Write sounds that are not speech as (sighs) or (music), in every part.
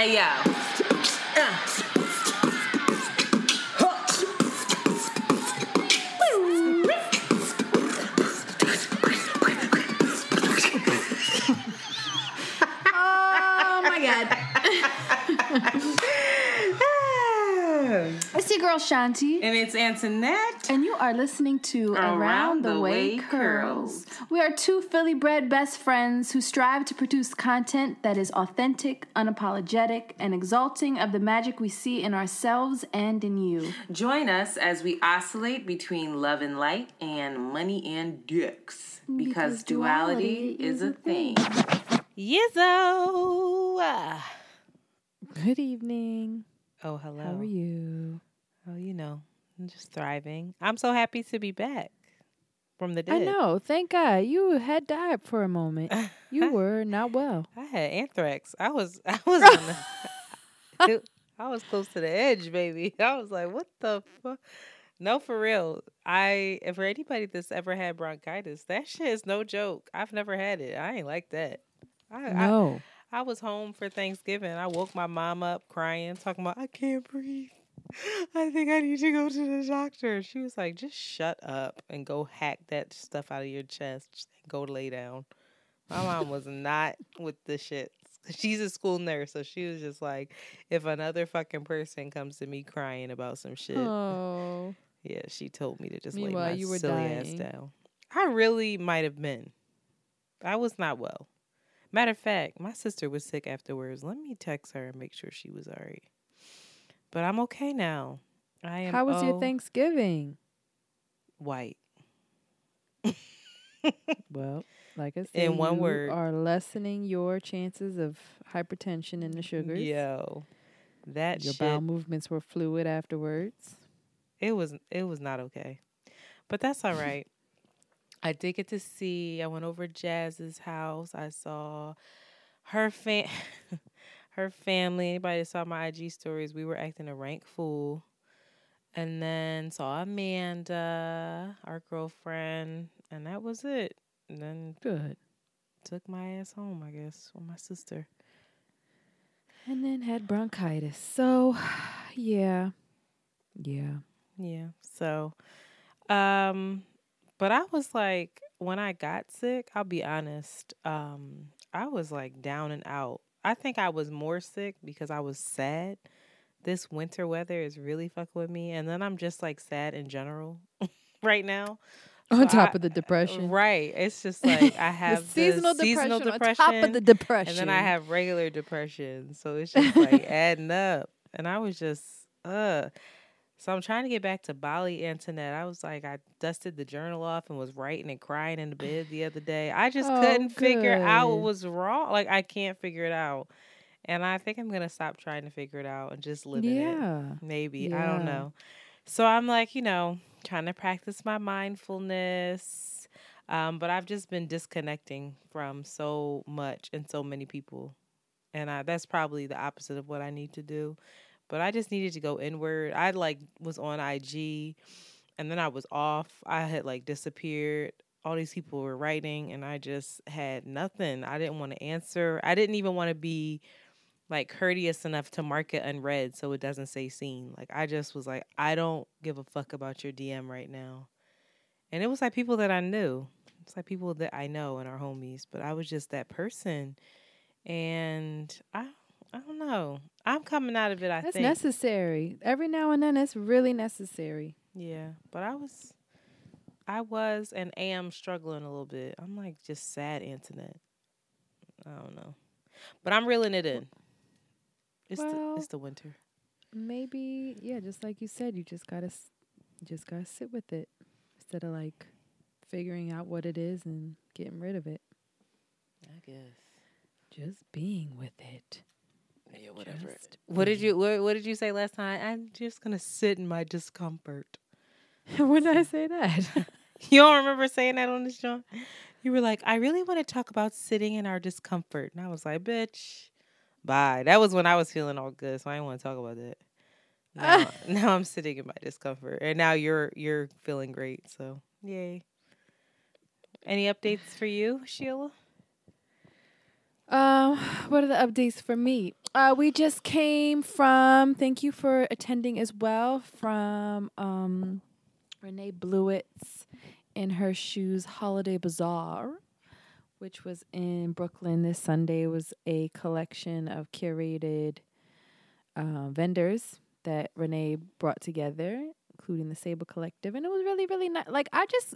Hey yo. Uh. Oh my god. (laughs) It's your girl Shanti. And it's Antoinette. And you are listening to Around, the, Way, Curls. We are two Philly bred best friends who strive to produce content that is authentic, unapologetic, and exalting of the magic we see in ourselves and in you. Join us as we oscillate between love and light and money and dicks. Because, Because duality, duality is a thing. Yizzo. Good evening. Oh, hello. How are you? Oh, you know, I'm just thriving. I'm so happy to be back from the dead. I know. Thank God. You had died for a moment. You (laughs) were not well. I had anthrax. I was, (laughs) I (laughs) was on the, I was close to the edge, baby. I was like, what the fuck? No, for real. I, for anybody that's ever had bronchitis, that shit is no joke. I've never had it. I ain't like that. I, I, I was home for Thanksgiving. I woke my mom up crying, talking about I can't breathe. I think I need to go to the doctor. She was like, just shut up and go hack that stuff out of your chest. Just go lay down. My mom was not with the shit. (laughs) She's a school nurse, so she was just like, if another fucking person comes to me crying about some shit, Oh. (laughs) yeah, she told me to just Meanwhile, lay my you were silly ass down. I really might have been. I was not well. Matter of fact, my sister was sick afterwards. Let me text her and make sure she was all right. But I'm okay now. I am. How was your oh Thanksgiving? White. (laughs) Well, like I said, In one you word. are lessening your chances of hypertension and the sugars. Yo, that Your shit. bowel movements were fluid afterwards. it was it was not okay. But that's all right. (laughs) I did get to see. I went over Jazz's house. I saw her fam (laughs) her family. Anybody that saw my IG stories, we were acting a rank fool. And then saw Amanda, our girlfriend, and that was it. And then Good. took my ass home, I guess, with my sister. And then had bronchitis. So, (sighs) yeah. Yeah. Yeah. So, um, but I was like, when I got sick, I'll be honest, um, I was like down and out. I think I was more sick because I was sad. This winter weather is really fucking with me, and then I'm just like sad in general (laughs) right now. On top I- of the depression. Right. It's just (laughs) like I have seasonal, the seasonal depression, depression, on top of the depression. and then I have regular depression. So it's (laughs) just like adding up. And I was just, uh. So I'm trying to get back to Bali Antoinette. I was like, I dusted the journal off and was writing and crying in the bed the other day. I just Oh, couldn't figure out what was wrong. Like I can't figure it out. And I think I'm gonna stop trying to figure it out and just live in it. yeah. Maybe. I don't know. So I'm like, you know, trying to practice my mindfulness. Um, but I've just been disconnecting from so much and so many people. And I, that's probably the opposite of what I need to do. But I just needed to go inward. I like was on IG and then I was off. I had like disappeared. All these people were writing and I just had nothing. I didn't want to answer. I didn't even want to be like courteous enough to mark it unread so it doesn't say seen. Like I just was like, I don't give a fuck about your DM right now. And it was like people that I knew. It's like people that I know and are homies, but I was just that person. And I I don't know. I'm coming out of it, I That's think. necessary. Every now and then, it's really necessary. yeah, but I was I was and am struggling a little bit. I'm like just sad internet. I don't know. But I'm reeling it in. It's the it's the winter. Maybe, yeah, just like you said, you just gotta, just gotta sit with it instead of like figuring out what it is and getting rid of it. I guess. Just being with it. Yeah, whatever. Just What did you what, what did you say last time? I'm just gonna sit in my discomfort. (laughs) when did I say that? (laughs) You don't remember saying that on this joint? You were like, I really want to talk about sitting in our discomfort. And I was like, bitch, bye. That was when I was feeling all good, so I didn't want to talk about that. Now, (laughs) now I'm sitting in my discomfort. And now you're you're feeling great. So yay. Any updates for you, Sheila? um, what are the updates for me? Uh, we just came from. Thank you for attending as well. From um, Renee Blewett's in her shoes holiday bazaar, which was in Brooklyn this Sunday. Was a collection of curated uh, vendors that Renee brought together, including the Sable Collective, and it was really, really nice. Like I just,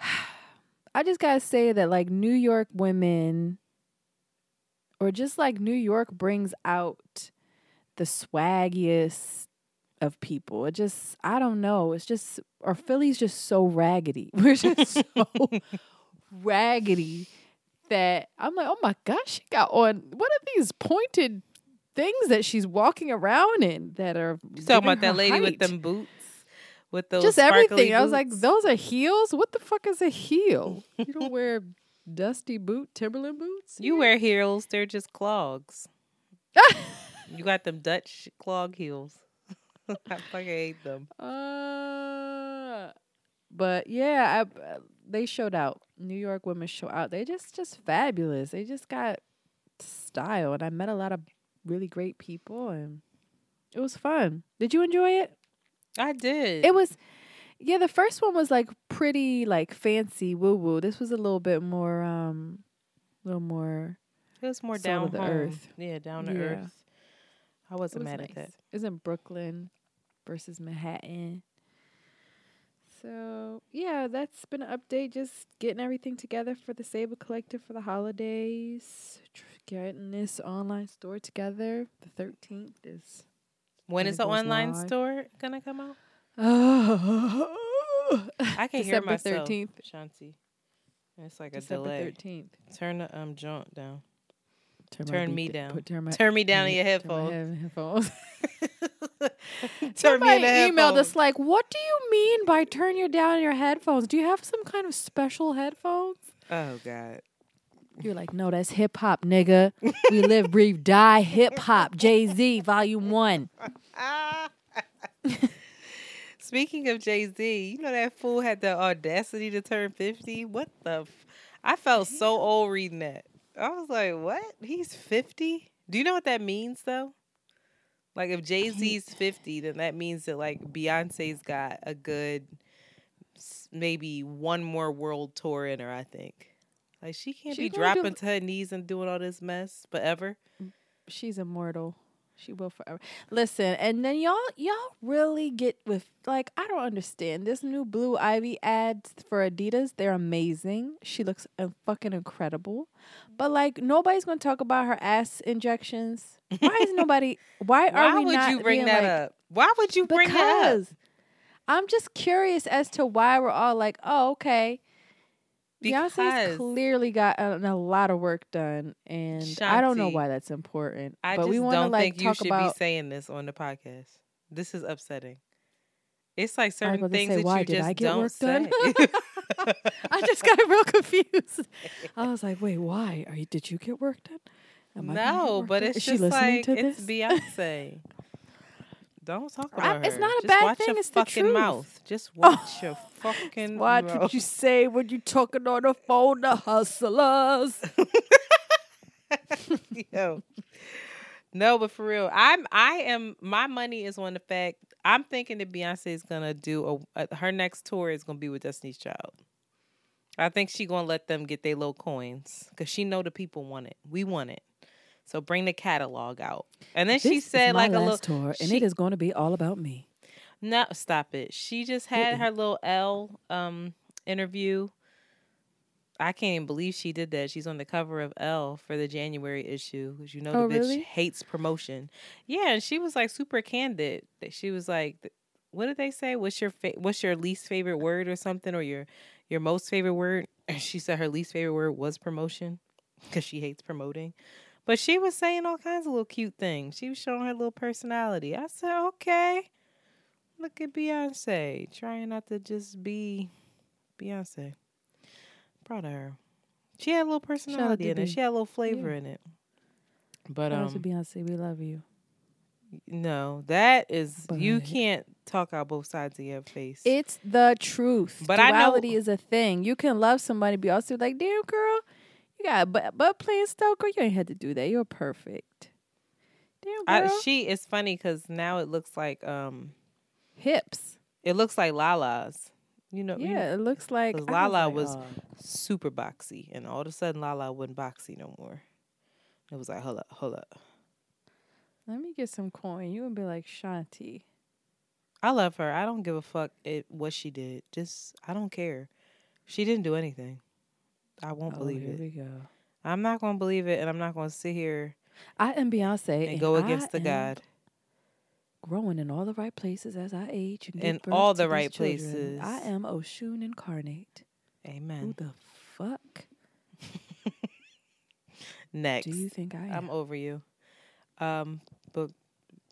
(sighs) I just gotta say that like New York women or just like New York brings out the swaggiest of people. It just I don't know. It's just or Philly's just so raggedy. (laughs) We're just so (laughs) raggedy that I'm like, oh my gosh, she got on what are these pointed things that she's walking around in that are you talking about that lady height. with them boots? With those just everything. Boots? I was like, those are heels? What the fuck is a heel? You don't (laughs) wear dusty boot, Timberland boots? You wear heels, they're just clogs. (laughs) you got them Dutch clog heels. (laughs) I fucking hate them. Uh, but yeah, I, uh, they showed out. New York women show out. They just just fabulous. They just got style, and I met a lot of really great people, and it was fun. Did you enjoy it? I did. It was yeah, the first one was like pretty like fancy woo woo. This was a little bit more um a little more it was more down to earth. Yeah, down to yeah. earth. I wasn't was mad at that. Isn't Brooklyn versus Manhattan? So yeah, that's been an update. Just getting everything together for the Sable Collective for the holidays. Getting this online store together. The thirteenth is. When is the online live. store gonna come out? Oh. I can hear myself. 13th. Shanti. It's like a December delay. 13th. Turn the um jaunt down. Turn, turn me down. Put, turn, my, turn me down in your headphones. headphones. (laughs) (laughs) turn Somebody me in emailed us like, "What do you mean by turn you down in your headphones? Do you have some kind of special headphones?" Oh God. You're like, no, that's hip hop, nigga. we live, breathe, die, hip hop. Jay Z, Volume One. (laughs) Speaking of Jay Z, you know that fool had the audacity to turn 50? What the? F- I felt so old reading that. I was like, what? He's 50? Do you know what that means though? Like if Jay Z's 50, then that means that like Beyonce's got a good maybe one more world tour in her, I think. Like she can't be dropping do... to her knees and doing all this mess forever. She's immortal. She will forever. Listen, and then y'all y'all really get with like I don't understand this new Blue Ivy ads for Adidas. They're amazing. She looks uh, fucking incredible. But like nobody's gonna talk about her ass injections. Why is nobody? (laughs) Why are why we would not you bring that like, up? Why would you bring that up? I'm just curious as to why we're all like, oh okay. Because Beyonce's clearly got a, a, lot of work done, and Shanti, I don't know why that's important. I but just we want don't like, think you should about, be saying this on the podcast. This is upsetting. It's like certain things say, that why, you just I get don't work say. (laughs) I just got (laughs) real confused. (laughs) I was like, "Wait, why? Are you? Did you get work done?" No, but done? it's Is just like it's? Beyonce. Don't talk about her. It's not a Just bad watch thing. Your It's the fucking truth. mouth. Just (laughs) oh, watch your fucking Watch mouth. what you say when you talking on the phone to hustlers. (laughs) Yo. No, but for real, I'm I am my money is on the fact I'm thinking that Beyonce is gonna do a, a her next tour is gonna be with Destiny's Child. I think she gonna let them get their little coins because she know the people want it. We want it. So bring the catalog out. And then this she said like a little tour, and she- it is going to be all about me. No, stop it. She just had her little Elle um interview. I can't even believe she did that. She's on the cover of Elle for the January issue because you know Oh, the bitch really? hates promotion. Yeah, and she was like super candid. That She was like, "What did they say? What's your fa- what's your least favorite word or something, or your your most favorite word?" And (laughs) she said her least favorite word was promotion because she hates promoting. But she was saying all kinds of little cute things. She was showing her little personality. I said, "Okay." Look at Beyonce trying not to just be Beyonce. Proud of her. She had a little personality in it. She had a little flavor Yeah. in it. But Shout out to um, Beyonce, we love you. no, that is you can't talk out both sides of your face. It's the truth. But I know- Duality is a thing. You can love somebody, but also like, damn girl, you got butt, butt playing girl. You ain't had to do that. You're perfect. Damn, I, she is funny because now it looks like um hips. It looks like Lala's. You know, yeah, it looks like Lala was, like, was oh. super boxy, and all of a sudden Lala wasn't boxy no more. It was like, hold up, hold up. Let me get some coin. You would be like Shanti. I love her. I don't give a fuck it, what she did. Just I don't care. She didn't do anything. I won't oh, believe here it. We go. I'm not gonna believe it, and I'm not gonna sit here. I am Beyonce and, and go against I the God growing in all the right places as I age and in all the right places. I am Oshun incarnate. Amen. Who the fuck? Next. (laughs) Do you think I am? I'm over you. Um, but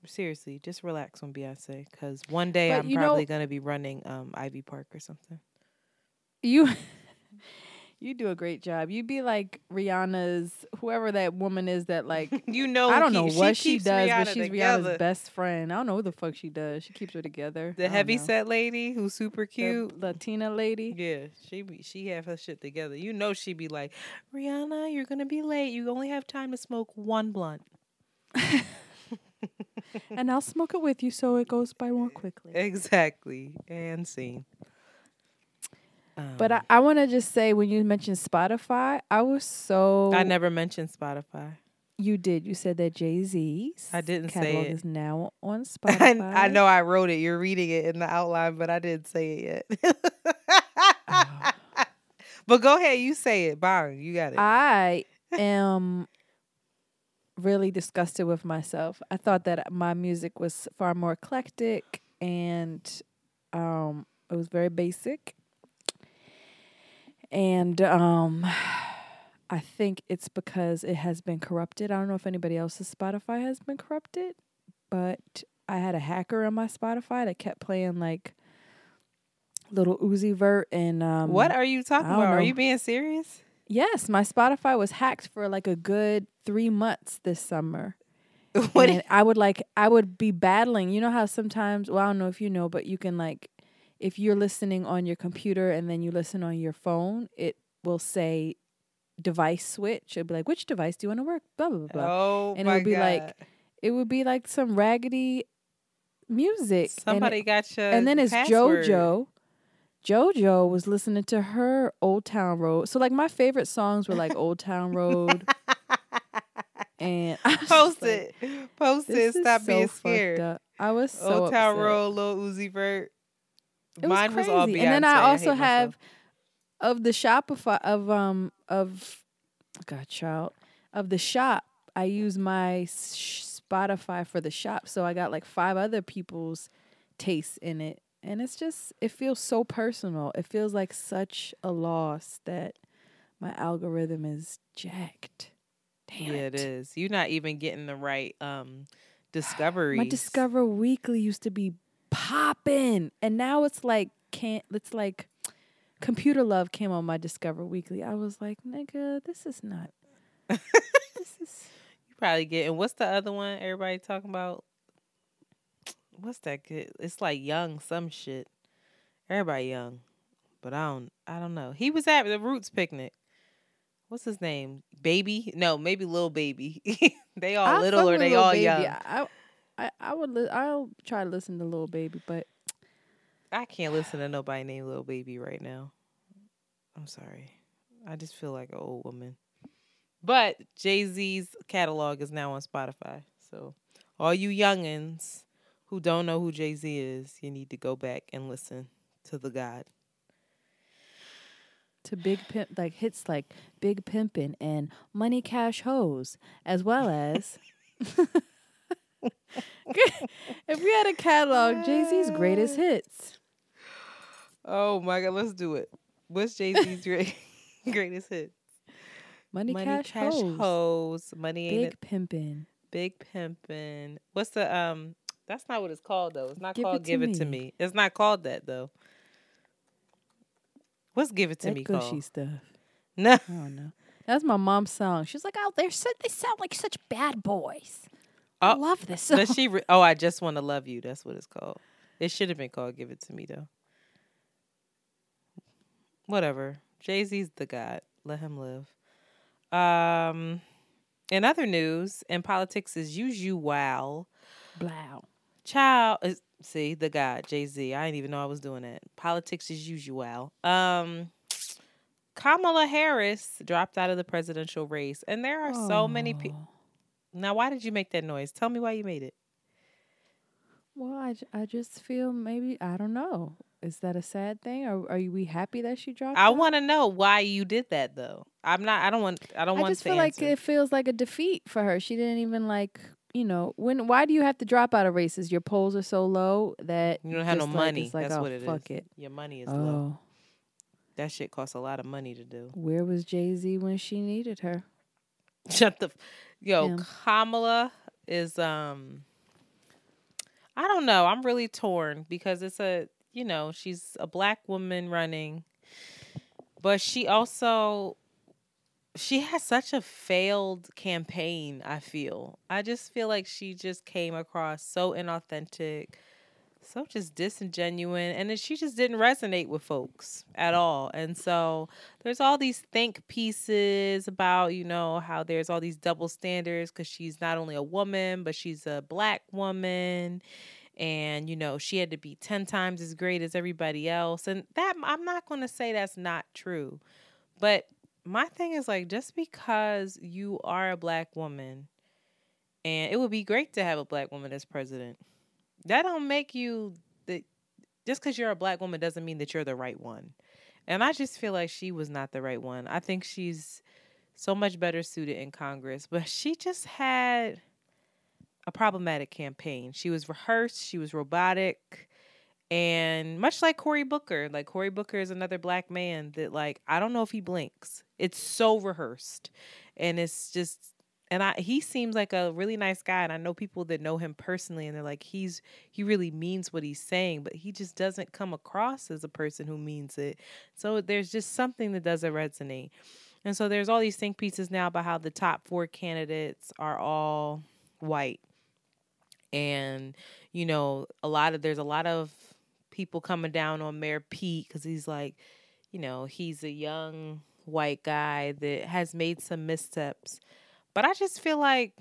seriously, just relax on Beyonce because one day but I'm probably know, gonna be running um Ivy Park or something. You (laughs) You do a great job. You'd be like Rihanna's whoever that woman is that like (laughs) you know I don't know she what she does, Rihanna but she's together. Rihanna's best friend. I don't know what the fuck she does. She keeps her together. The heavy know. set lady who's super cute. The Latina lady. Yeah, she be she have her shit together. You know she'd be like, Rihanna, you're gonna be late. You only have time to smoke one blunt. (laughs) and I'll smoke it with you so it goes by more (laughs) quickly. Exactly. And scene. But I, I want to just say when you mentioned Spotify, I was so. I never mentioned Spotify. You did. You said that Jay Z's. I didn't say it. Is now on (laughs) Spotify. I, I, know I wrote it. You're reading it in the outline, but I didn't say it yet. oh. (laughs) But go ahead. You say it, Byron. You got it. I (laughs) am really disgusted with myself. I thought that my music was far more eclectic and um, it was very basic and um, I think it's because it has been corrupted. I don't know if anybody else's Spotify has been corrupted, but I had a hacker on my Spotify that kept playing like Lil Uzi Vert and um, What are you talking about? Know. Are you being serious? Yes, my Spotify was hacked for like a good three months this summer. (laughs) what and I would like I would be battling. You know how sometimes well I don't know if you know, but you can like if you're listening on your computer and then you listen on your phone, it will say device switch. It'll be like, which device do you want to work? Blah blah blah. Oh and it would be God. like it would be like some raggedy music. Somebody and it, got you. And then it's password. JoJo. JoJo was listening to her Old Town Road. So like my favorite songs were like Old Town Road. (laughs) and (laughs) post it. Post it. Stop so being scared. I was so Old Town upset. Road, Lil Uzi Vert. It Mine was, was all Beyonce. And then I also I have of the Shopify of um of God child of the shop. I use my Spotify for the shop, so I got like five other people's tastes in it, and it's just it feels so personal. It feels like such a loss that my algorithm is jacked. Damn yeah, it. it is. You're not even getting the right um (sighs) discoveries. My Discover Weekly used to be popping, and now it's like can't. It's like Computer Love came on my Discover Weekly. I was like, nigga, this is not. (laughs) this is. You probably getting what's the other one? Everybody talking about. What's that good? It's like young some shit. Everybody young, but I don't. I don't know. He was at the Roots picnic. What's his name? Baby? No, maybe Lil Baby. (laughs) they all I little or they all baby. young. I, I, I would. Li- I'll try to listen to Lil Baby, but I can't listen to nobody named Lil Baby right now. I'm sorry. I just feel like an old woman. But Jay Z's catalog is now on Spotify. So all you youngins who don't know who Jay Z is, you need to go back and listen to the God. To big pimp, like hits like Big Pimpin' and Money Cash Hoes, as well as (laughs) if we had a catalog, Jay Z's greatest hits. Oh my god, let's do it. What's Jay Z's (laughs) great, greatest hits? Money, Money cash, cash hoes. hoes. Money ain't Big pimpin'. big pimpin'. What's the um? That's not what it's called though. It's not Give called It Give It to Me. Me. It's not called that though. What's Give It to That Me gushy called? stuff. No. I don't know. That's my mom's song. She's like, "Oh, they're so, they sound like such bad boys." I Oh, love this song. Does she? Re- oh, I just want to love you. That's what it's called. It should have been called "Give It to Me" though. Whatever. Jay Z's the god. Let him live. Um, in other news, in politics as usual, Blow. child. is- See the guy Jay Z. I didn't even know I was doing that. Politics is usual. Um, Kamala Harris dropped out of the presidential race, and there are so many people. Now, why did you make that noise? Tell me why you made it. Well, I, I just feel maybe I don't know. Is that a sad thing, or are you- we happy that she dropped? I want to know why you did that, though. I'm not. I don't want. I don't I want just to feel like it feels like a defeat for her. She didn't even like you know when. Why do you have to drop out of races? Your polls are so low that you don't have no like- money. it's like, That's oh, what it is. fuck it. Your money is low. Oh, That shit costs a lot of money to do. where was Jay Z when she needed her? (laughs) Shut the. f- Yo, Yeah. Kamala is um. I don't know. I'm really torn because it's a you know she's a black woman running, but she also she has such a failed campaign. I feel. I just feel like she just came across so inauthentic, so just disingenuine, and she just didn't resonate with folks at all. And so there's all these think pieces about you know how there's all these double standards because she's not only a woman but she's a black woman. And you know she had to be 10 times as great as everybody else. And that i'm not going to say that's not true but my thing is like just because you are a black woman and it would be great to have a black woman as president that don't make you the just because you're a black woman doesn't mean that you're the right one and I just feel like she was not the right one. I think she's so much better suited in Congress, but she just had a problematic campaign. She was rehearsed, she was robotic, and much like Cory Booker, like Cory Booker is another black man that like I don't know if he blinks. It's so rehearsed. And it's just and I he seems like a really nice guy and I know people that know him personally and they're like he's he really means what he's saying, but he just doesn't come across as a person who means it. So there's just something that doesn't resonate. And so there's all these think pieces now about how the top four candidates are all white. And you know, a lot of there's a lot of people coming down on Mayor Pete cuz he's like, you know, he's a young white guy that has made some missteps. But I just feel like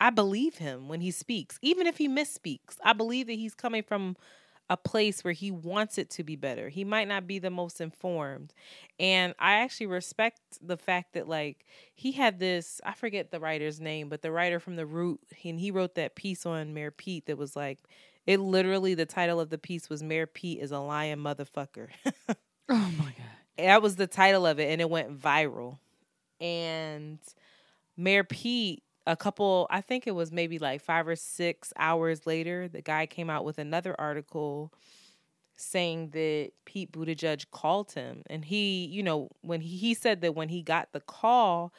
I believe him when he speaks, even if he misspeaks. I believe that he's coming from a place where he wants it to be better. He might not be the most informed. And I actually respect the fact that like he had this, I forget the writer's name, but the writer from The Root, and he wrote that piece on Mayor Pete that was like it literally the title of the piece was Mayor Pete is a lying motherfucker. Oh my god. that was the title of it and it went viral and mayor pete a couple i think it was maybe like five or six hours later the guy came out with another article saying that pete buttigieg called him. And he you know when he, he said that when he got the call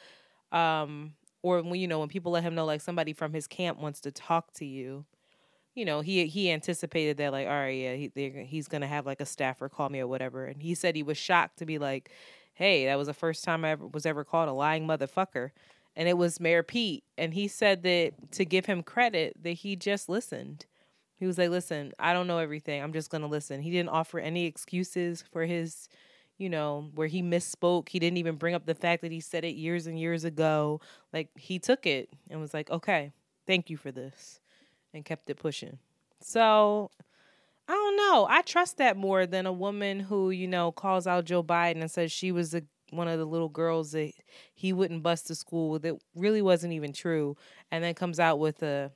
um or when you know when people let him know like somebody from his camp wants to talk to you you know, he he anticipated that like, all right, yeah, he he's gonna have like a staffer call me or whatever, and he said he was shocked to be like, hey, that was the first time I ever was ever called a lying motherfucker, and it was Mayor Pete, and he said that to give him credit that he just listened. He was like, listen, I don't know everything, I'm just gonna listen. He didn't offer any excuses for his. You know, where he misspoke. He didn't even bring up the fact that he said it years and years ago. Like, he took it and was like, okay, thank you for this and kept it pushing. So I don't know. I trust that more than a woman who, you know, calls out Joe Biden and says she was the one of the little girls that he wouldn't bust to school that really wasn't even true, and then comes out with a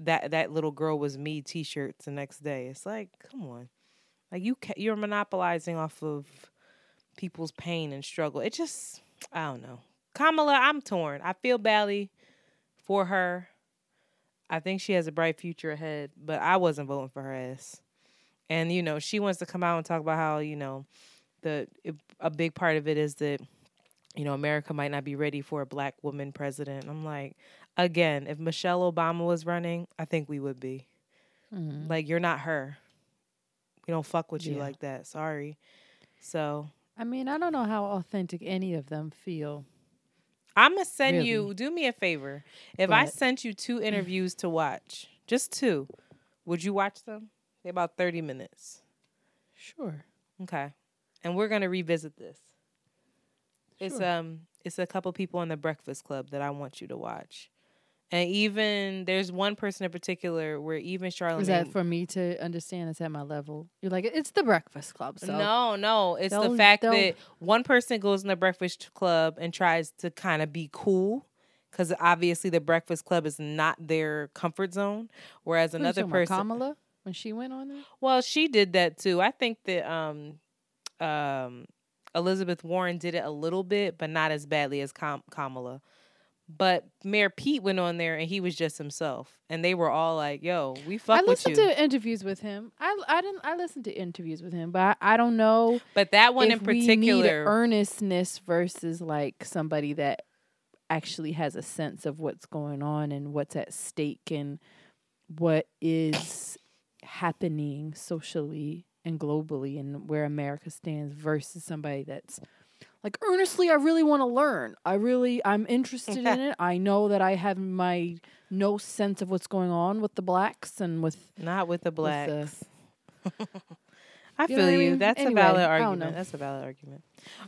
that that little girl was me T-shirts the next day. It's like, come on, like you ca- you're monopolizing off of people's pain and struggle. It just I don't know. Kamala, I'm torn. I feel badly for her. I think she has a bright future ahead, but I wasn't voting for her ass. And you know, she wants to come out and talk about how you know the a big part of it is that you know America might not be ready for a black woman president. I'm like, again, if Michelle Obama was running, I think we would be. Mm-hmm. Like, you're not her. We don't fuck with you Yeah. like that. Sorry. So I mean, I don't know how authentic any of them feel. I'm gonna send Really? you. Do me a favor. If I sent you two interviews to watch, just two, would you watch them? They're about thirty minutes. Sure. Okay, and we're gonna revisit this. It's um, it's a couple people in the Breakfast Club that I want you to watch. And even there's one person in particular where even Charlamagne. Is that for me to understand? It's at my level. You're like, it's the Breakfast Club. So no, no, it's the fact that one person goes in the Breakfast Club and tries to kind of be cool, because obviously the Breakfast Club is not their comfort zone. Whereas another person, Kamala, when she went on there. Well, she did that too. I think that um, um, Elizabeth Warren did it a little bit, but not as badly as Kam- Kamala. But Mayor Pete went on there and he was just himself, and they were all like, "Yo, we fuck I listened to interviews with him. I I didn't I listened to interviews with him, but I, I don't know. But that one in particular, earnestness versus like somebody that actually has a sense of what's going on and what's at stake and what is happening socially and globally and where America stands versus somebody that's like earnestly I really want to learn. I really I'm interested in (laughs) it. I know that I have my no sense of what's going on with the blacks and with not with the blacks. With the, (laughs) I feel you. I mean? That's anyway, a valid argument. That's a valid argument.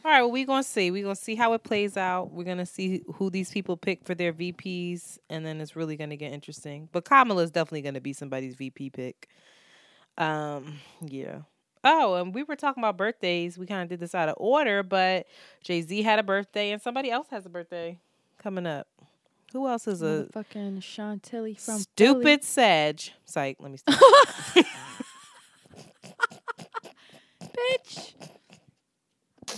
All right, well, we're gonna see. We're gonna see how it plays out. We're gonna see who these people pick for their VPs, and then it's really gonna get interesting. But Kamala is definitely gonna be somebody's VP pick. Um, yeah. Oh, and we were talking about birthdays. We kind of did this out of order, but Jay Z had a birthday, and somebody else has a birthday coming up. Who else is a fucking Chantilly from stupid Philly. Sag? Psych. Let me (laughs) stop. Bitch.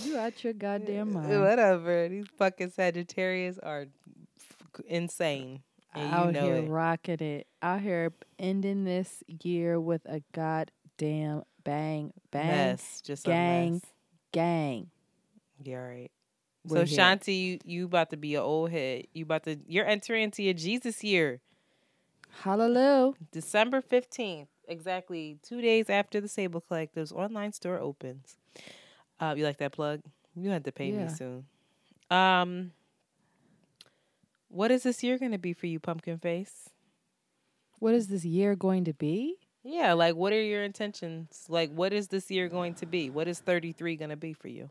You out your goddamn (laughs) mind. Whatever. These fucking Sagittarius are f- insane. And out here it. rocking it. Out here ending this year with a goddamn bang, bang, mess, just gang, gang. Yeah, right. We're so here. Shanti, you, you about to be an old head. You about to you're entering into your Jesus year. Hallelujah. December fifteenth, exactly two days after the Sable Collective's online store opens. Uh, you like that plug? You have to pay yeah. me soon. Um, what is this year going to be for you, Pumpkin Face? What is this year going to be? Yeah, like what are your intentions? Like what is this year going to be? What is 33 going to be for you?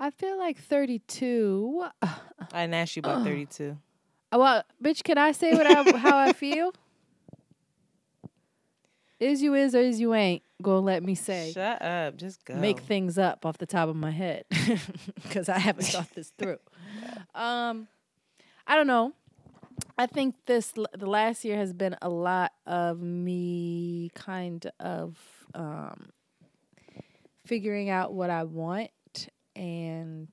I feel like 32. I didn't ask you about 32. (sighs) Well, bitch, can I say what I how I feel? (laughs) Is you is or is you ain't gonna let me say. Shut up, just go. Make things up off the top of my head (laughs) because I haven't thought this (laughs) through. Um, I don't know. I think this the last year has been a lot of me kind of um, figuring out what I want and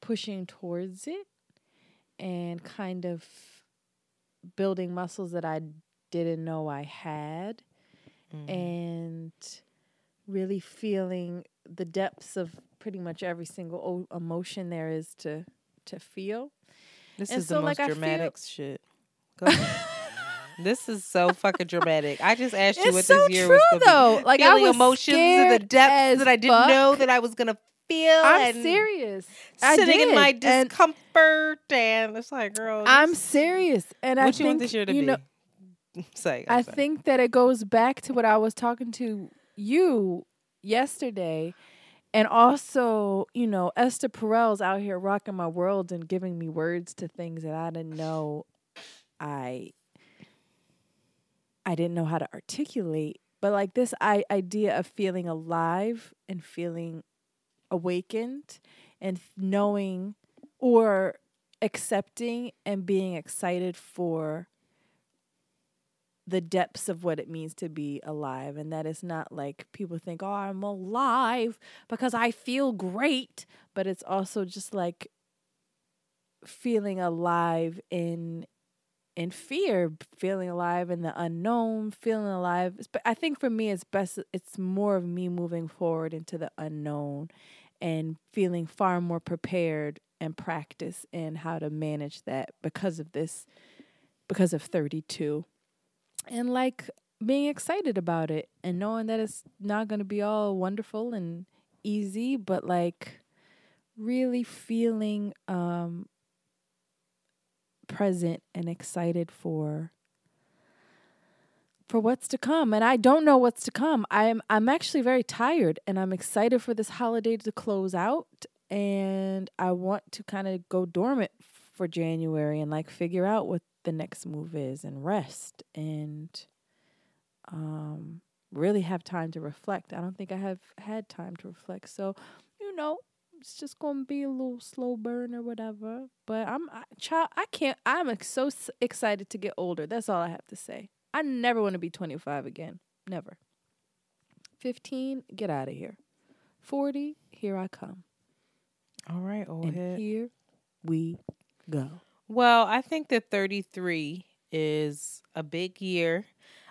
pushing towards it and kind of building muscles that I didn't know I had mm. and really feeling the depths of pretty much every single o- emotion there is to to feel this and is so, the most like, dramatic shit. (laughs) this is so fucking dramatic. I just asked you it's what so this year true, was though. Be. Like Feeling I was emotions to the depths that I didn't fuck. know that I was gonna feel. I'm serious. Sitting in my and discomfort, and, it's like, girl, I'm serious. And what I you think want this year to you be? know, (laughs) Say, I sorry. think that it goes back to what I was talking to you yesterday and also, you know, Esther Perel's out here rocking my world and giving me words to things that I didn't know I I didn't know how to articulate. But like this I, idea of feeling alive and feeling awakened and knowing or accepting and being excited for the depths of what it means to be alive and that it's not like people think oh i'm alive because i feel great but it's also just like feeling alive in in fear feeling alive in the unknown feeling alive but i think for me it's best it's more of me moving forward into the unknown and feeling far more prepared and practice in how to manage that because of this because of 32 and like being excited about it and knowing that it's not going to be all wonderful and easy but like really feeling um present and excited for for what's to come. And I don't know what's to come. I'm I'm actually very tired and I'm excited for this holiday to close out and I want to kind of go dormant for January and like figure out what the next move is and rest and um really have time to reflect. I don't think I have had time to reflect. So, you know, it's just going to be a little slow burn or whatever. But I'm I, child. I can't. I'm so excited to get older. That's all I have to say. I never want to be 25 again. Never. 15, get out of here. 40, here I come. All right, old and head. here we go. Well, I think that 33 is a big year.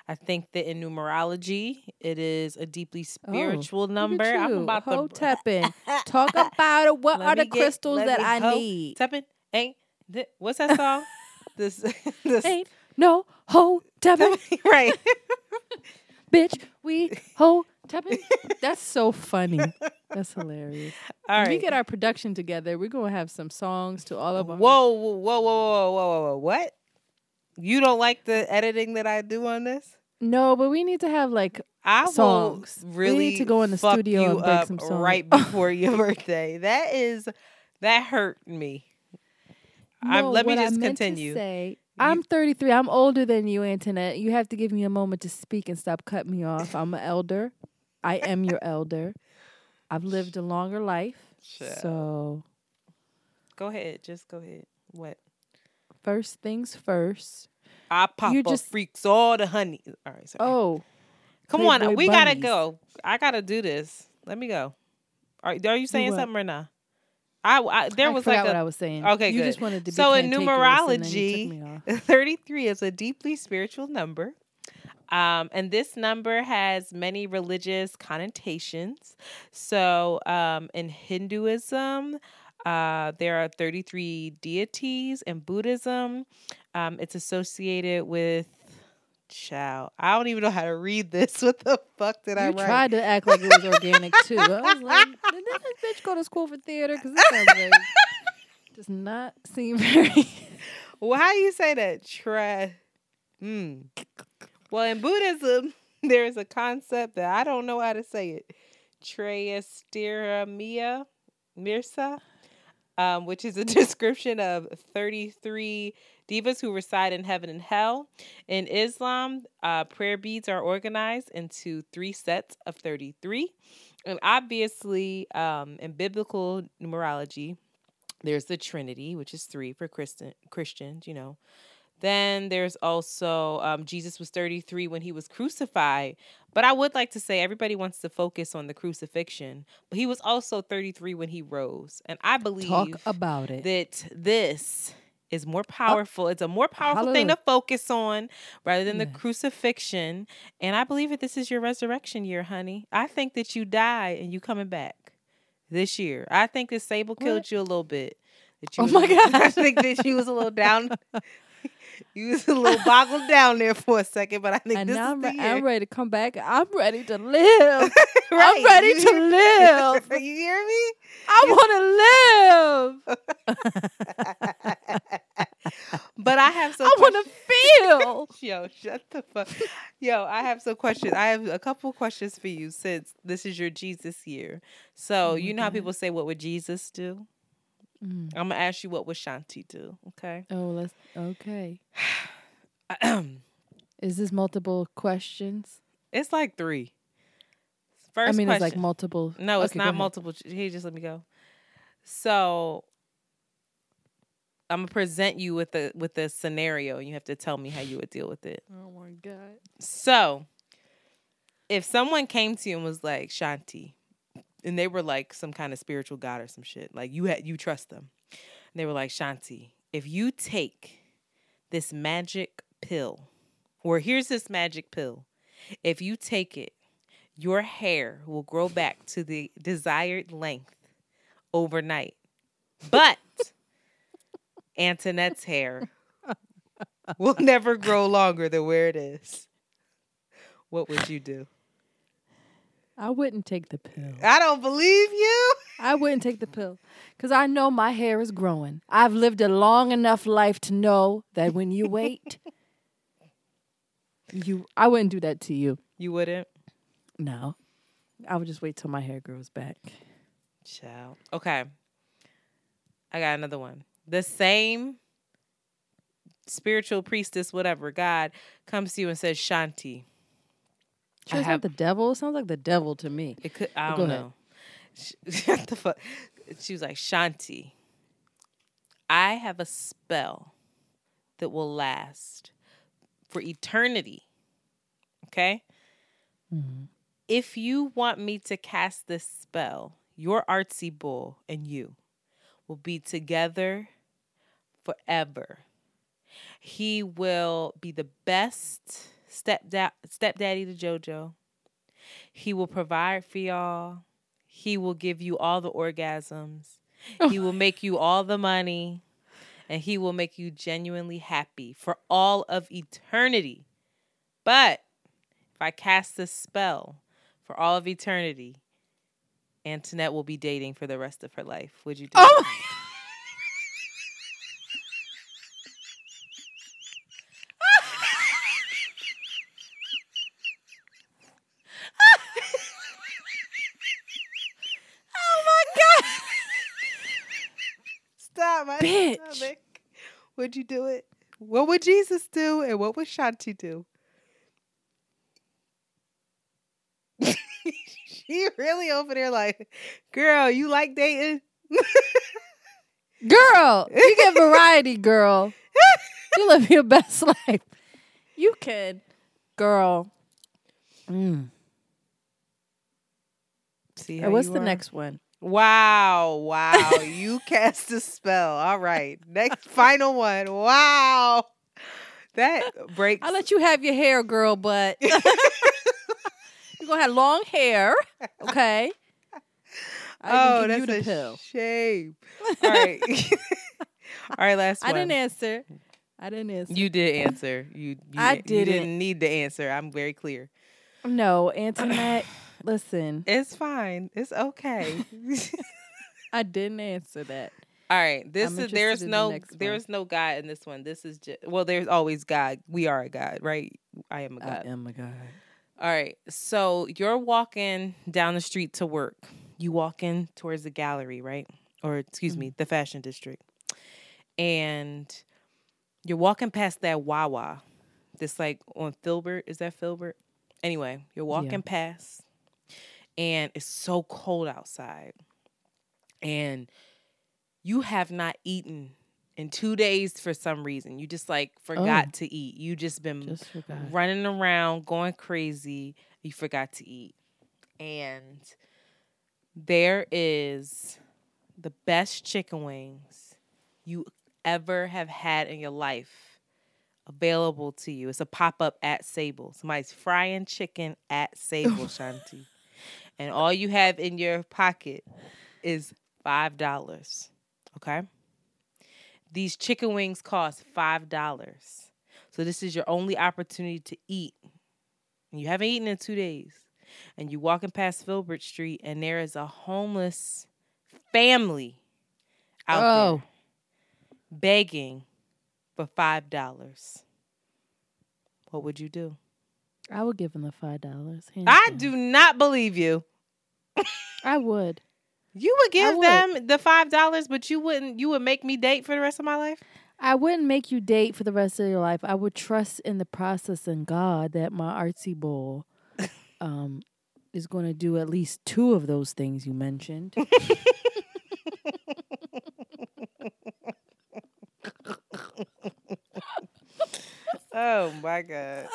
I think that in numerology, it is a deeply oh, spiritual oh, number. I'm about ho to. Talk (laughs) about it. What Let are the get- crystals that I ho need? Tapping ain't th- what's that song? (laughs) this (laughs) this Ain't no ho tapping, right. bitch. We ho tapping. (laughs) That's so funny. That's hilarious. All When we get our production together, we're gonna have some songs to all of whoa, our whoa, whoa, whoa, whoa, whoa, whoa, whoa! What? You don't like the editing that I do on this? No, but we need to have like I Songs. will We really need to go in the studio and break some songs. right (laughs) before your birthday. That is that hurt me. I'm, No, let me just to continue. say, I'm 33. I'm older than you, Antoinette. You have to give me a moment to speak and stop cutting me off. I'm an elder. I am your elder. I've lived a longer life. Child. So, Go ahead, just go ahead. What? first things first. I pop up just- freaks all the honey. All right, sorry. Oh, come on, we gotta go. I gotta do this. Let me go. Are, are you saying something or not? I, I there I was like what I was saying. Okay, you good. just wanted to be So in cantankerous and then you took me off. (laughs) 33 is a deeply spiritual number. Um, and this number has many religious connotations. So um, in Hinduism, uh, there are 33 deities. In Buddhism, um, it's associated with. Child, I don't even know how to read this. (laughs) What the fuck did I You write? tried to act like it was organic too. I was like, did this bitch go to school for theater? Because this sounds like (laughs) does not seem very. Well, how do you say that? Tra. Mm. (laughs) Well, in Buddhism, (laughs) there is a concept that I don't know how to say it. Traesteramia Mirsa, um, which is a (laughs) description of 33 devas who reside in heaven and hell. In Islam, uh, prayer beads are organized into three sets of 33. And obviously, um, in biblical numerology, there's the Trinity, which is three for Christian Christians, you know. Then there's also um, Jesus was 33 when he was crucified. But I would like to say everybody wants to focus on the crucifixion, but he was also 33 when he rose. And I believe Talk about it. that this is more powerful. it's a more powerful thing to focus on rather than the crucifixion. And I believe that this is your resurrection year, honey. I think that you die and you coming back this year. I think that Sable killed you a little bit. That you Oh my (laughs) God. I think that she was a little down. (laughs) (laughs) (laughs) you was a little boggled down there for a second, but I think and this now is I'm, the re-. I'm ready to come back. I'm ready to live. (laughs) Right, I'm ready you to hear- (laughs) live. you hear me? I want to live. But I have some. I want to feel. Yo, shut the fuck. Yo, I have some questions. I have a couple questions for you since this is your Jesus year. So Oh you know how people say, "What would Jesus do?" Mm. I'm gonna ask you, "What would Shanti do?" Okay. Oh, let's. Okay. (sighs) Is this multiple questions? it's like three. First I mean, question. it's like multiple. no, it's Okay, go not multiple. He just let me go. So I'm gonna present you with a with a scenario, and you have to tell me how you would deal with it. Oh my god. So, if someone came to you and was like Shanti, and they were like some kind of spiritual god or some shit, like you had you trust them, and they were like Shanti, if you take this magic pill, or here's this magic pill, if you take it, your hair will grow back to the desired length overnight, but Antoinette's hair will never grow longer than where it is. What would you do? I wouldn't take the pill. I don't believe you. I wouldn't take the pill because I know my hair is growing. I've lived a long enough life to know that when you wait, You, I wouldn't do that to you. You wouldn't? No, I would just wait till my hair grows back. Child. Okay. I got another one. The same spiritual priestess, whatever, God comes to you and says, Shanti. Sure, I have the devil. It sounds like the devil to me. It could. I don't know. (laughs) What the fuck? She was like, Shanti. I have a spell that will last for eternity. Okay? Mm-hmm. If you want me to cast this spell, your artsy bull and you will be together forever. He will be the best stepdad stepdaddy to JoJo. He will provide for y'all. He will give you all the orgasms. He will (laughs) make you all the money and he will make you genuinely happy for all of eternity. But if I cast this spell for all of eternity, Antoinette will be dating for the rest of her life. Would you do oh it? my bitch. Stomach. Would you do it? What would Jesus do, and what would Shanti do? (laughs) she really over there like, girl, you like dating? (laughs) girl, you get variety, girl. (laughs) you live your best life. You can, girl. Mm. See, what's the are? next one? Wow, wow. you cast a spell. All right. Next final one. Wow. That breaks. I'll let you have your hair, girl, but (laughs) (laughs) you're gonna have long hair. Okay. I oh, that's a pill. shame. (laughs) All right. All right, last one. I didn't answer. I didn't answer. You did answer. You, you I didn't. You didn't need the answer. I'm very clear. No, Antoinette. Listen, it's fine. It's okay. (laughs) I didn't answer that. All right, this is there's no the there's no God in this one. This is just well, there's always God. We are a God, right? I am a God. I am a God. All right, so you're walking down the street to work. You walk in towards the gallery, right? Or excuse mm-hmm. me, the fashion district, and you're walking past that Wawa. This like on Filbert. Is that Filbert? Anyway, you're walking yeah. past and it's so cold outside. And you have not eaten in two days for some reason. You just like oh. forgot oh, to eat. You just been just running around, going crazy. You forgot to eat. And there is the best chicken wings you ever have had in your life available to you. It's a pop up at Sable. Somebody's frying chicken at Sable, (laughs) Shanti and all you have in your pocket is five dollars. Okay. These chicken wings cost five dollars. So this is your only opportunity to eat. And you haven't eaten in two days. And you're walking past Filbert Street and there is a homeless family out oh. there begging for five dollars. What would you do? I would give him the five dollars. I do not believe you. I would. You would give would. them the five dollars, but you wouldn't. You would make me date for the rest of my life. I wouldn't make you date for the rest of your life. I would trust in the process and God that my artsy bull (laughs) um, is going to do at least two of those things you mentioned. (laughs) (laughs) oh my God.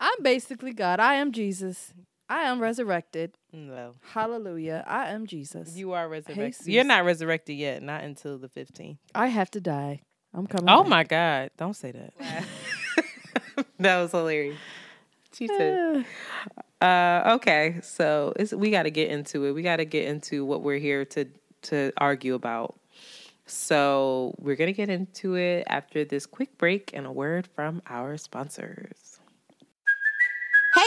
I'm basically God. I am Jesus. I am resurrected. No. Hallelujah. I am Jesus. You are resurrected. You're not resurrected yet, not until the 15th. I have to die. I'm coming. Oh back. my God. Don't say that. (laughs) that was hilarious. She said. (sighs) Uh, okay, so we got to get into it. We got to get into what we're here to to argue about. So we're gonna get into it after this quick break and a word from our sponsors.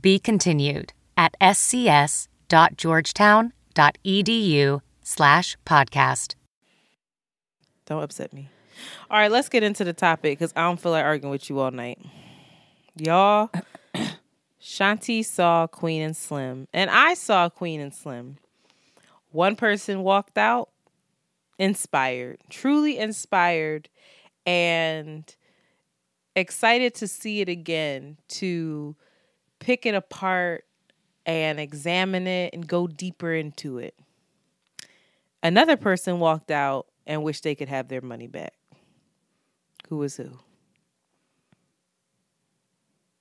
Be continued at scs.georgetown.edu slash podcast. Don't upset me. All right, let's get into the topic because I don't feel like arguing with you all night. Y'all, (coughs) Shanti saw Queen and Slim, and I saw Queen and Slim. One person walked out inspired, truly inspired, and excited to see it again, to pick it apart and examine it and go deeper into it. Another person walked out and wished they could have their money back. Who was who?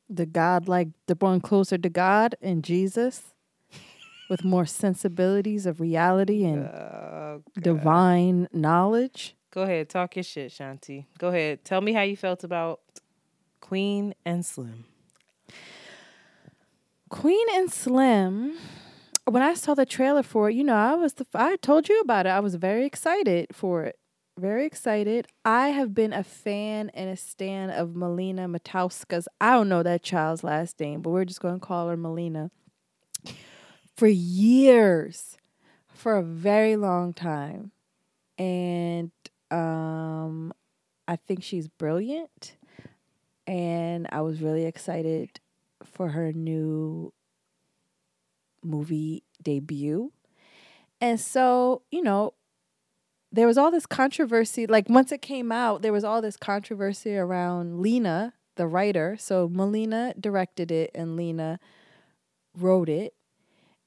The God, like the one closer to God and Jesus, (laughs) with more sensibilities of reality and oh, divine knowledge. Go ahead, talk your shit, Shanti. Go ahead, tell me how you felt about Queen and Slim. Queen and Slim. When I saw the trailer for it, you know, I was the I told you about it. I was very excited for it. Very excited. I have been a fan and a stan of Melina Matowska's. I don't know that child's last name, but we're just going to call her Melina. For years, for a very long time, and um, I think she's brilliant. And I was really excited for her new movie debut. And so, you know, there was all this controversy. Like once it came out, there was all this controversy around Lena, the writer. So Melina directed it and Lena wrote it.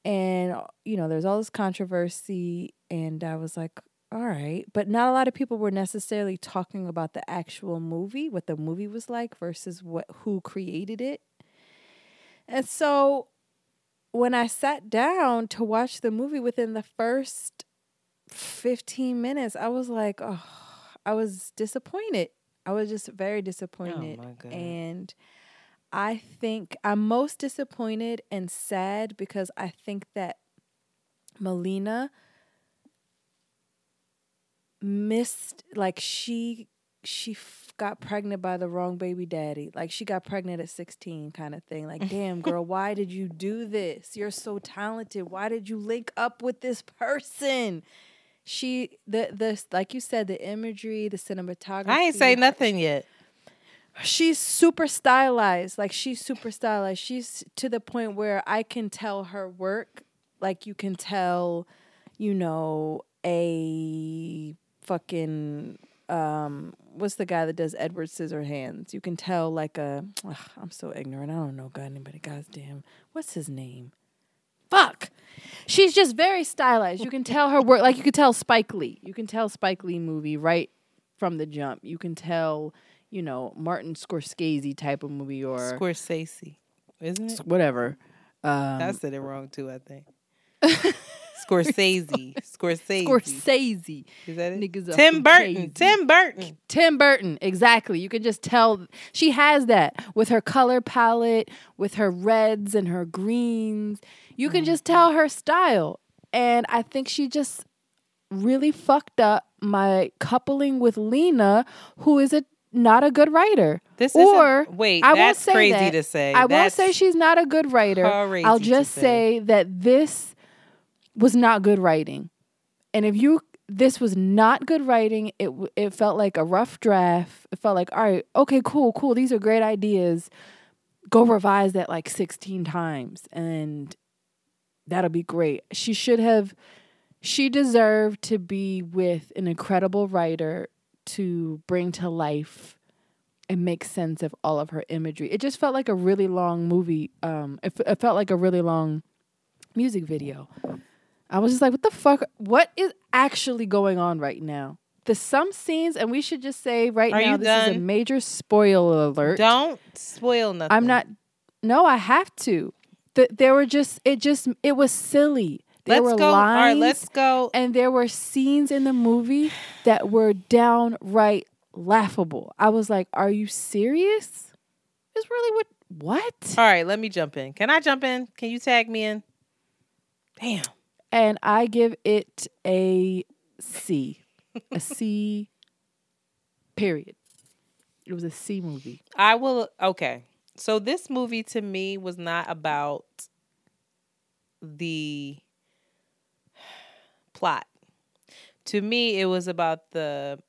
And, you know, there's all this controversy. And I was like, all right. But not a lot of people were necessarily talking about the actual movie, what the movie was like versus what who created it. And so when I sat down to watch the movie within the first 15 minutes, I was like, oh, I was disappointed. I was just very oh, disappointed. Oh and I think I'm most disappointed and sad because I think that Melina missed, like, she she f- got pregnant by the wrong baby daddy. Like she got pregnant at 16 kind of thing. Like, damn (laughs) girl, why did you do this? You're so talented. Why did you link up with this person? She the the like you said, the imagery, the cinematography. I ain't say nothing yet. She's super stylized. Like she's super stylized. She's to the point where I can tell her work like you can tell, you know, a fucking um what's the guy that does Edward Scissorhands? You can tell like a ugh, I'm so ignorant. I don't know God anybody. Goddamn, what's his name? Fuck. She's just very stylized. You can tell her work. Like you can tell Spike Lee. You can tell Spike Lee movie right from the jump. You can tell, you know, Martin Scorsese type of movie or Scorsese, isn't it? Whatever. Um, I said it wrong too. I think. (laughs) Scorsese. (laughs) Scorsese. Scorsese. Is that it? Niggas Tim Burton. crazy. Tim Burton. Mm. Tim Burton, exactly. You can just tell she has that with her color palette, with her reds and her greens. You can mm. just tell her style. And I think she just really fucked up my coupling with Lena, who is a not a good writer. This or wait, I that's won't say crazy that. to say. I won't say she's not a good writer. I'll just say. say that this was not good writing. And if you this was not good writing, it it felt like a rough draft. It felt like, all right, okay, cool, cool. These are great ideas. Go revise that like 16 times and that'll be great. She should have she deserved to be with an incredible writer to bring to life and make sense of all of her imagery. It just felt like a really long movie. Um, it, f- it felt like a really long music video. I was just like, what the fuck? What is actually going on right now? The some scenes, and we should just say right Are now, this is a major spoiler alert. Don't spoil nothing. I'm not. No, I have to. The, there were just. It just. It was silly. There Let's were go. lines. All right, let's go. And there were scenes in the movie that were downright laughable. I was like, "Are you serious? It's really what? What?" All right, let me jump in. Can I jump in? Can you tag me in? Damn. And I give it a C, a C. Period. It was a C movie. I will. Okay. So this movie to me was not about the (sighs) plot. To me, it was about the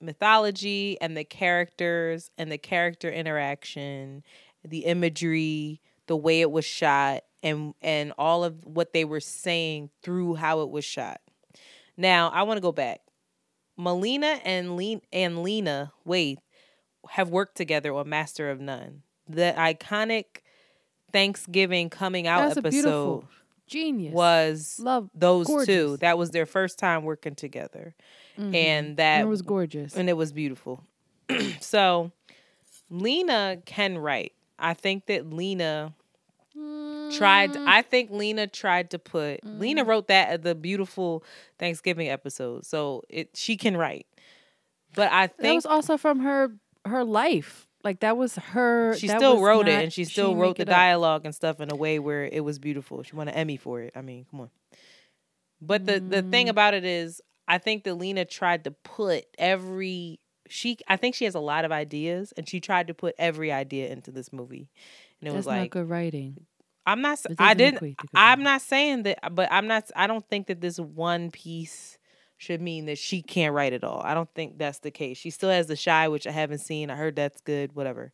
mythology and the characters and the character interaction, the imagery, the way it was shot, and and all of what they were saying through how it was shot. Now, I want to go back. Melina and Lena and Lena Waithe have worked together on Master of None. The iconic Thanksgiving coming out That's episode genius. was Love those two. That was their first time working together. Mhm. And that And it was gorgeous. And it was beautiful. (clears throat) so Lena can write. I think that Lena tried Mm. I think Lena tried to put Lena wrote that at the beautiful Thanksgiving episode. So it she can write. But I think that was also from her her life. Like that was her. she still wrote it and she she still didn't wrote the it up. dialogue and stuff in a way where it was beautiful. She won an Emmy for it. I mean, come on. But the the Mm. thing about it is I think that Lena tried to put every she I think she has a lot of ideas and she tried to put every idea into this movie. And it That's was like not good writing. I'm not. I didn't. equate to good I'm not saying that, uh, but I'm not. I don't think that this one piece should mean that she can't write at all. I don't think that's the case. She still has the Chi, which I haven't seen. I heard that's good. Whatever.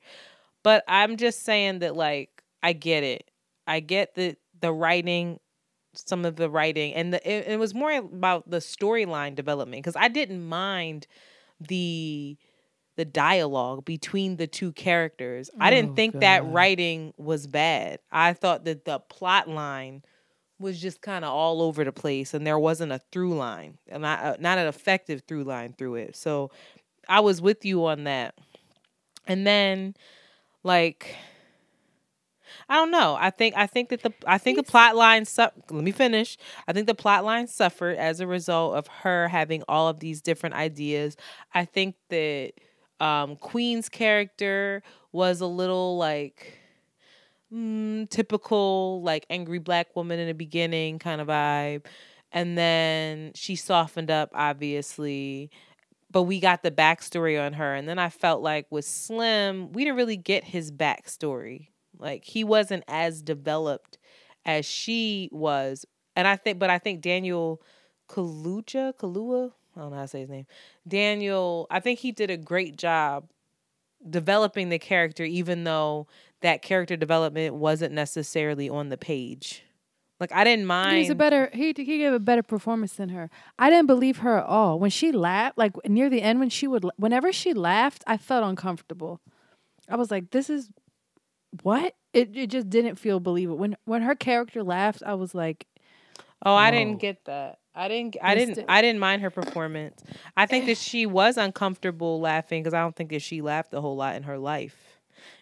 But I'm just saying that, like, I get it. I get the the writing, some of the writing, and the it, it was more about the storyline development because I didn't mind the the dialogue between the two characters. I didn't Oh, think that writing was bad. I thought that the plot line was just kind of all over the place and there wasn't a through line, and not uh, not an effective through line through it. So I was with you on that. And then like I don't know. I think I think that the I think the plot line su- let me finish. I think the plot line suffered as a result of her having all of these different ideas. I think that um Queen's character was a little like mm, typical like angry black woman in the beginning kind of vibe. And then she softened up obviously but we got the backstory on her. And then I felt like with Slim, we didn't really get his backstory. Like he wasn't as developed as she was. And I think, but I think Daniel Kaluuya, Kalua, I don't know how to say his name. Daniel, I think he did a great job developing the character, even though that character development wasn't necessarily on the page. Like I didn't mind. He's a better. He he gave a better performance than her. I didn't believe her at all when she laughed. Like near the end, when she would, whenever she laughed, I felt uncomfortable. I was like, "This is what?" It it just didn't feel believable. When when her character laughed, I was like, Oh, I didn't get that. I didn't. I didn't. I didn't mind her performance. I think that she was uncomfortable laughing because I don't think that she laughed a whole lot in her life.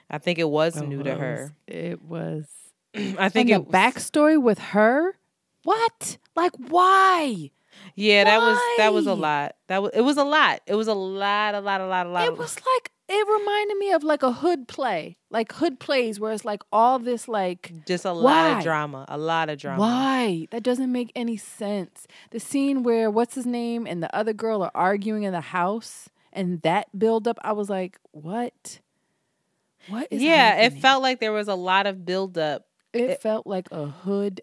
I think it was Oh, new to her. It was. (clears throat) I think and it the backstory with her what? Like why? Yeah, that was that was a lot. That was it was a lot. It was a lot, a lot, a lot, a lot. It was like it reminded me of like a hood play, like hood plays, where it's like all this like just a lot why? of drama, a lot of drama. Why? That doesn't make any sense. The scene where what's his name and the other girl are arguing in the house and that build up, I was like, what? What is yeah, it felt like there was a lot of buildup. it, felt like a hood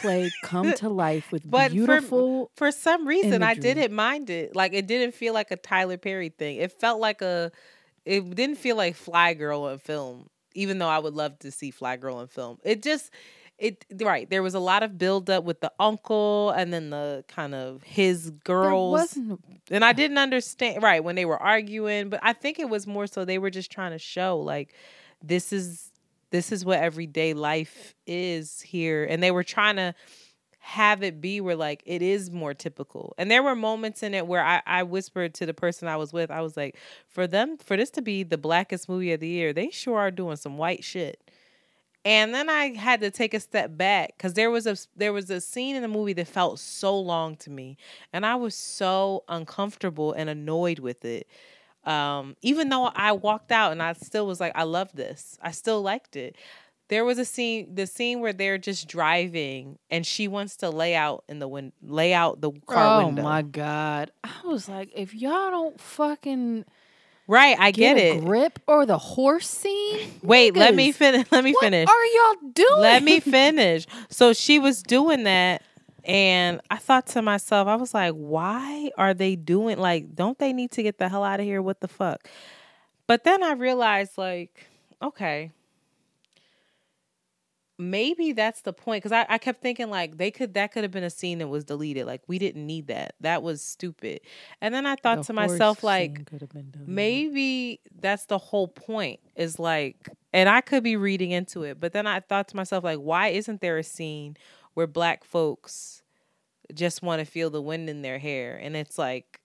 play come to (laughs) life with But beautiful For some reason, I didn't mind it. Like it didn't feel like a Tyler Perry thing. It felt like a. It didn't feel like Fly Girl in film, even though I would love to see Fly Girl in film. It just. It right there was a lot of build up with the uncle and then the kind of his girls wasn't and I didn't understand right when they were arguing, but I think it was more so they were just trying to show like this is this is what everyday life is here and they were trying to have it be where like it is more typical. And there were moments in it where I, I whispered to the person I was with, I was like, for them, for this to be the blackest movie of the year, they sure are doing some white shit. And then I had to take a step back because there was a there was a scene in the movie that felt so long to me, and I was so uncomfortable and annoyed with it. Um, even though I walked out and I still was like, I love this. I still liked it. There was a scene, the scene where they're just driving and she wants to lay out in the win, lay out the car window. oh window. my god. I was like, if y'all don't fucking Right, I get, get, it. grip or the horse scene. Wait, let me finish. (laughs) Let me finish. what finish. are y'all doing? Let me (laughs) finish. So she was doing that, and I thought to myself, I was like, why are they doing like? Don't they need to get the hell out of here? What the fuck? But then I realized, like, okay, maybe that's the point because I, I kept thinking like they could that could have been a scene that was deleted like we didn't need that that was stupid and then i thought The to myself like scene could have been done. maybe that's the whole point is like and i could be reading into it but then i thought to myself like why isn't there a scene where black folks just want to feel the wind in their hair and it's like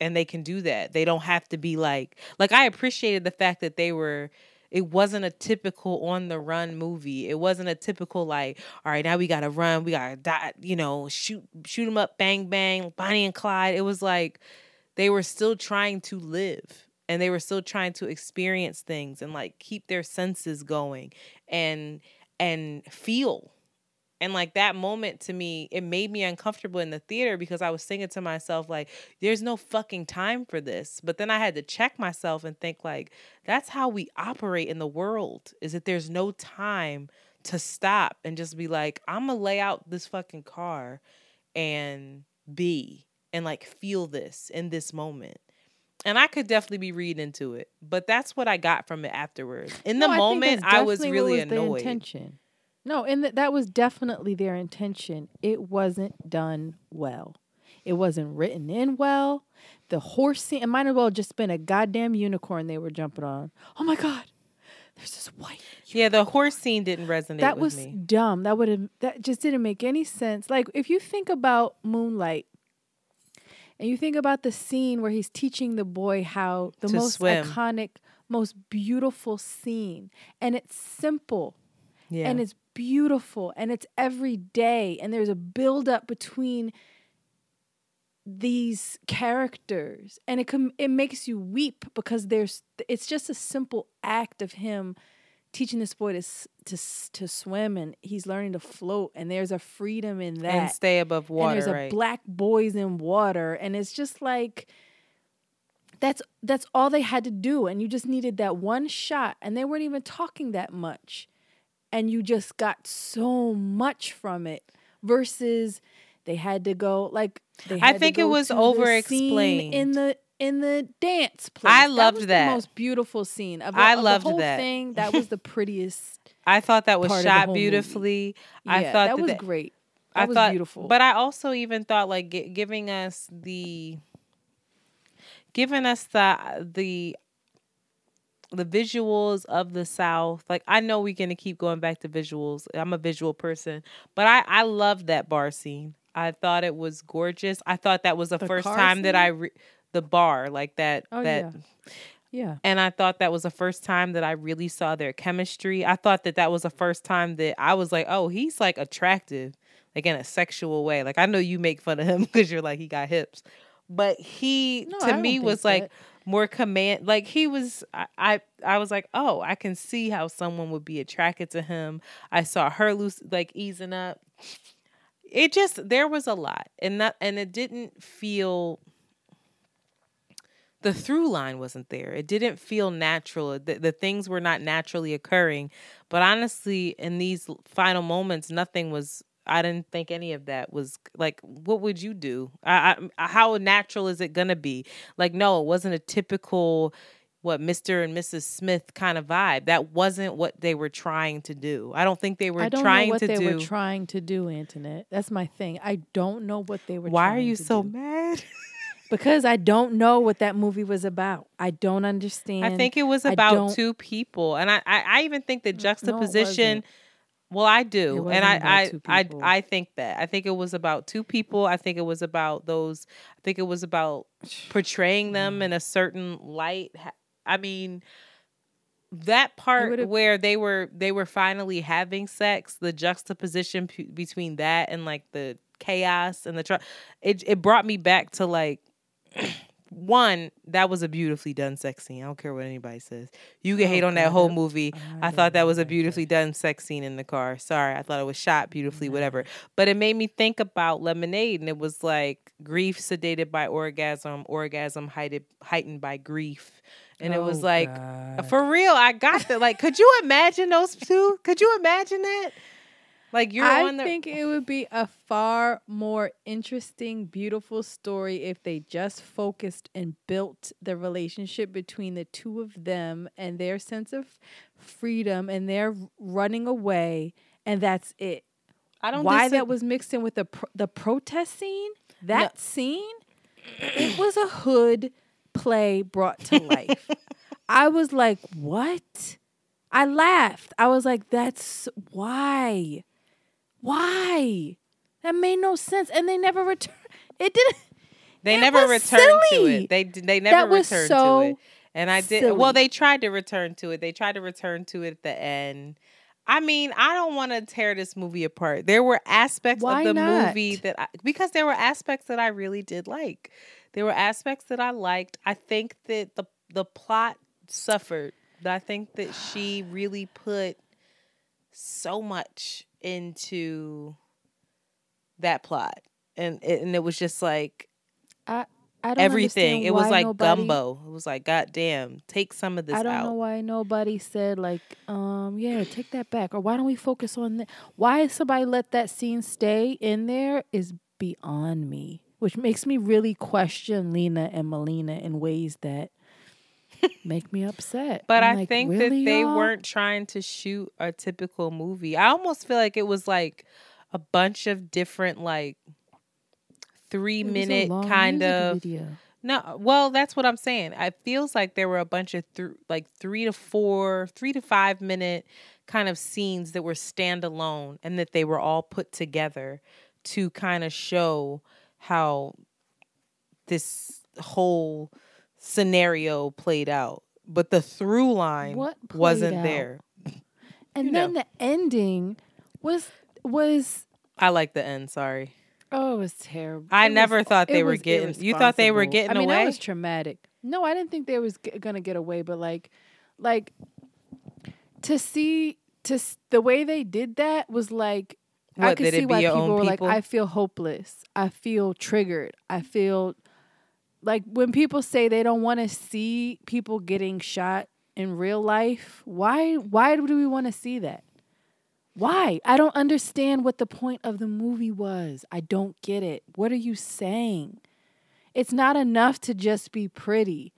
and they can do that they don't have to be like like i appreciated the fact that they were it wasn't a typical on the run movie. It wasn't a typical like, all right, now we gotta run, we gotta die, you know, shoot shoot them up, bang bang, Bonnie and Clyde. It was like they were still trying to live and they were still trying to experience things and like keep their senses going and and feel and like that moment to me it made me uncomfortable in the theater because i was thinking to myself like there's no fucking time for this but then i had to check myself and think like that's how we operate in the world is that there's no time to stop and just be like i'm gonna lay out this fucking car and be and like feel this in this moment and I could definitely be reading into it, but that's what I got from it afterwards. In the No, moment, that's I was really was annoyed. No, and th- that was definitely their intention. It wasn't done well. It wasn't written in well. The horse scene, it might as well just been a goddamn unicorn they were jumping on. Oh my god, there's this white. Yeah, the horse scene didn't resonate that with was me. dumb. That would have that just didn't make any sense. Like if you think about Moonlight, and you think about the scene where he's teaching the boy how the most swim. iconic, most beautiful scene, and it's simple Yeah. and it's beautiful and it's every day and there's a build up between these characters and it com- it makes you weep because there's it's just a simple act of him teaching this boy to s- to s- to swim and he's learning to float and there's a freedom in that. and stay above water, and there's a black boys in water and it's just like that's that's all they had to do and you just needed that one shot and they weren't even talking that much and you just got so much from it versus they had to go like they I think it was scene over-explained. in the in the dance place. I that loved was that. The most beautiful scene of, the- I of loved that. thing. (laughs) That was the prettiest. I thought that was part of the shot whole movie. beautifully. I Yeah, thought that was that- great. That I was thought beautiful. But I also even thought like gi- giving us the giving us the the the visuals of the South. Like I know we're gonna keep going back to visuals. I'm a visual person, but I I love that bar scene. I thought it was gorgeous. I thought that was the, The first time that? I re- the bar like that Oh, that yeah. and I thought that was the first time that I really saw their chemistry. I thought that that was the first time that I was like, "Oh, he's like attractive." like in a sexual way. Like I know you make fun of him (laughs) because you're like he got hips, but he No, to me was like that. More command. Like he was, I, I I was like, oh, I can see how someone would be attracted to him. I saw her loose like easing up. It just there was a lot, and that and it didn't feel the through line wasn't there. It didn't feel natural. The, the things were not naturally occurring. But honestly, in these final moments, nothing was. I didn't think any of that was like. What would you do? I, I, uh, how natural is it gonna be? Like, no, it wasn't a typical what Mr. and Mrs. Smith kind of vibe. That wasn't what they were trying to do. I don't think they were I don't trying know what to they do. were trying to do, Antoinette. That's my thing. I don't know what they were. Why are you so do. mad? (laughs) Because I don't know what that movie was about. I don't understand. I think it was about two people, and I, I, I even think the mm, No, it juxtaposition. wasn't. Well, I do, and I, I, I. I think that. I think it was about two people. I think it was about those. I think it was about portraying them in a certain light. I mean, that part where they were they were finally having sex, the juxtaposition p- between that and like the chaos and the tr- it it brought me back to like (clears throat) one that was a beautifully done sex scene. I don't care what anybody says. You can hate on that whole movie. I thought that was a beautifully done sex scene in the car. Sorry, I thought it was shot beautifully, whatever. But it made me think about Lemonade, and it was like grief sedated by orgasm, orgasm heightened heightened by grief. And it was Oh, like, God. for real, I got that. Like, could you imagine those two? Could you imagine that? Like, you're I the. think it would be a far more interesting, beautiful story if they just focused and built the relationship between the two of them and their sense of freedom and their running away, and that's it. I don't Why that was mixed in with the pro- the protest scene? That scene, it was a hood play brought to life. (laughs) I was like, what? I laughed. I was like, that's why. Why? That made no sense. And they never returned. It didn't. They It never returned to it. They they never returned so to it. And I did well. They tried to return to it. They tried to return to it at the end. I mean, I don't want to tear this movie apart. There were aspects Why of the not? movie that I, because there were aspects that I really did like. There were aspects that I liked. I think that the the plot suffered. I think that she really put so much into that plot, and it, and it was just like I, I don't everything. It was like nobody- gumbo. It was like, God damn, take some of this I don't out. know why nobody said like, um, yeah, take that back, or why don't we focus on that? Why somebody let that scene stay in there is beyond me, which makes me really question Lena and Melina in ways that make me upset. But I'm I like, think really, that they y'all? weren't trying to shoot a typical movie. I almost feel like it was like a bunch of different like three It minute kind of video. no well that's what i'm saying it feels like there were a bunch of th- like three to four three to five minute kind of scenes that were standalone and that they were all put together to kind of show how this whole scenario played out but the through line What wasn't out? there And you then know. the ending was was i like the end sorry oh, it was terrible. I It was- never thought they were getting- you thought they were getting I mean, away? that was traumatic. No, I didn't think they was g- gonna get away, but like, like to see to s- the way they did that was like. I could see why your people were like, "I feel hopeless. I feel triggered. I feel like when people say they don't want to see people getting shot in real life. Why? Why do we want to see that? Why? I don't understand what the point of the movie was. I don't get it. What are you saying? It's not enough to just be pretty.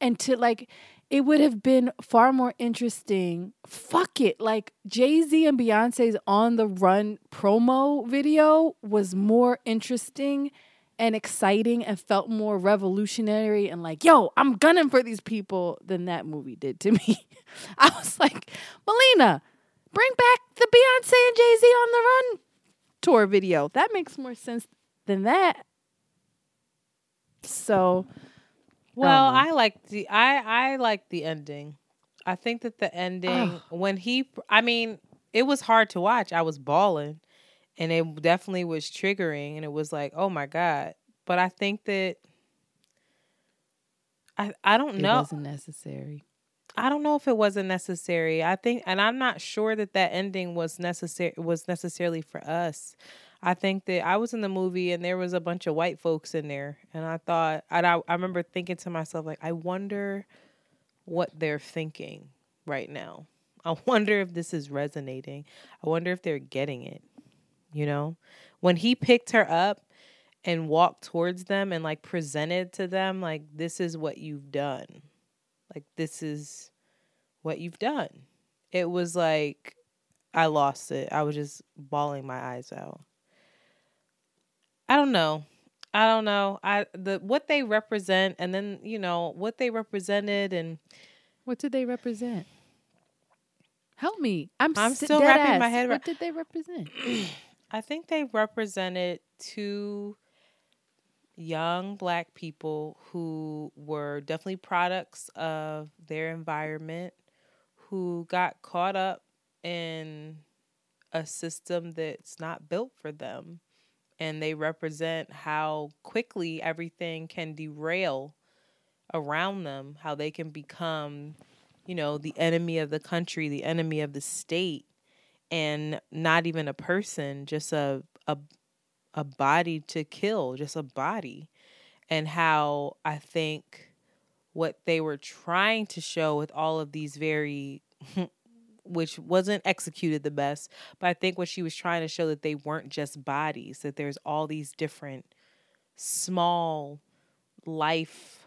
And to like, it would have been far more interesting. Fuck it. Like, Jay Z and Beyonce's On the Run promo video was more interesting and exciting and felt more revolutionary and like, yo, I'm gunning for these people than that movie did to (laughs) me. I was like, Melina, bring back the Beyonce and Jay Z on the Run tour video. That makes more sense than that. So, Well, know. I like the I I like the ending. I think that the ending when he I mean, it was hard to watch. I was bawling. And it definitely was triggering and it was like oh my god. But i think that i i don't It know wasn't necessary. i don't know if it wasn't necessary. I think and i'm not sure that that ending was necessary was necessarily for us. I think that i was in the movie and there was a bunch of white folks in there and i thought and i, I remember thinking to myself like i wonder what they're thinking right now. I (laughs) wonder if this is resonating. I wonder if they're getting it you know when he picked her up and walked towards them and like presented to them like this is what you've done like this is what you've done it was like i lost it i was just bawling my eyes out i don't know i don't know i the what they represent and then you know what they represented and What did they represent? Help me. I'm, I'm still wrapping my ass. head What did they represent? (clears throat) I think they represented two young black people who were definitely products of their environment, who got caught up in a system that's not built for them. And they represent how quickly everything can derail around them, how they can become, you know, the enemy of the country, the enemy of the state and not even a person, just a a a body to kill, just a body. And how I think what they were trying to show with all of these very (laughs) which wasn't executed the best, but I think what she was trying to show that they weren't just bodies, that there's all these different small life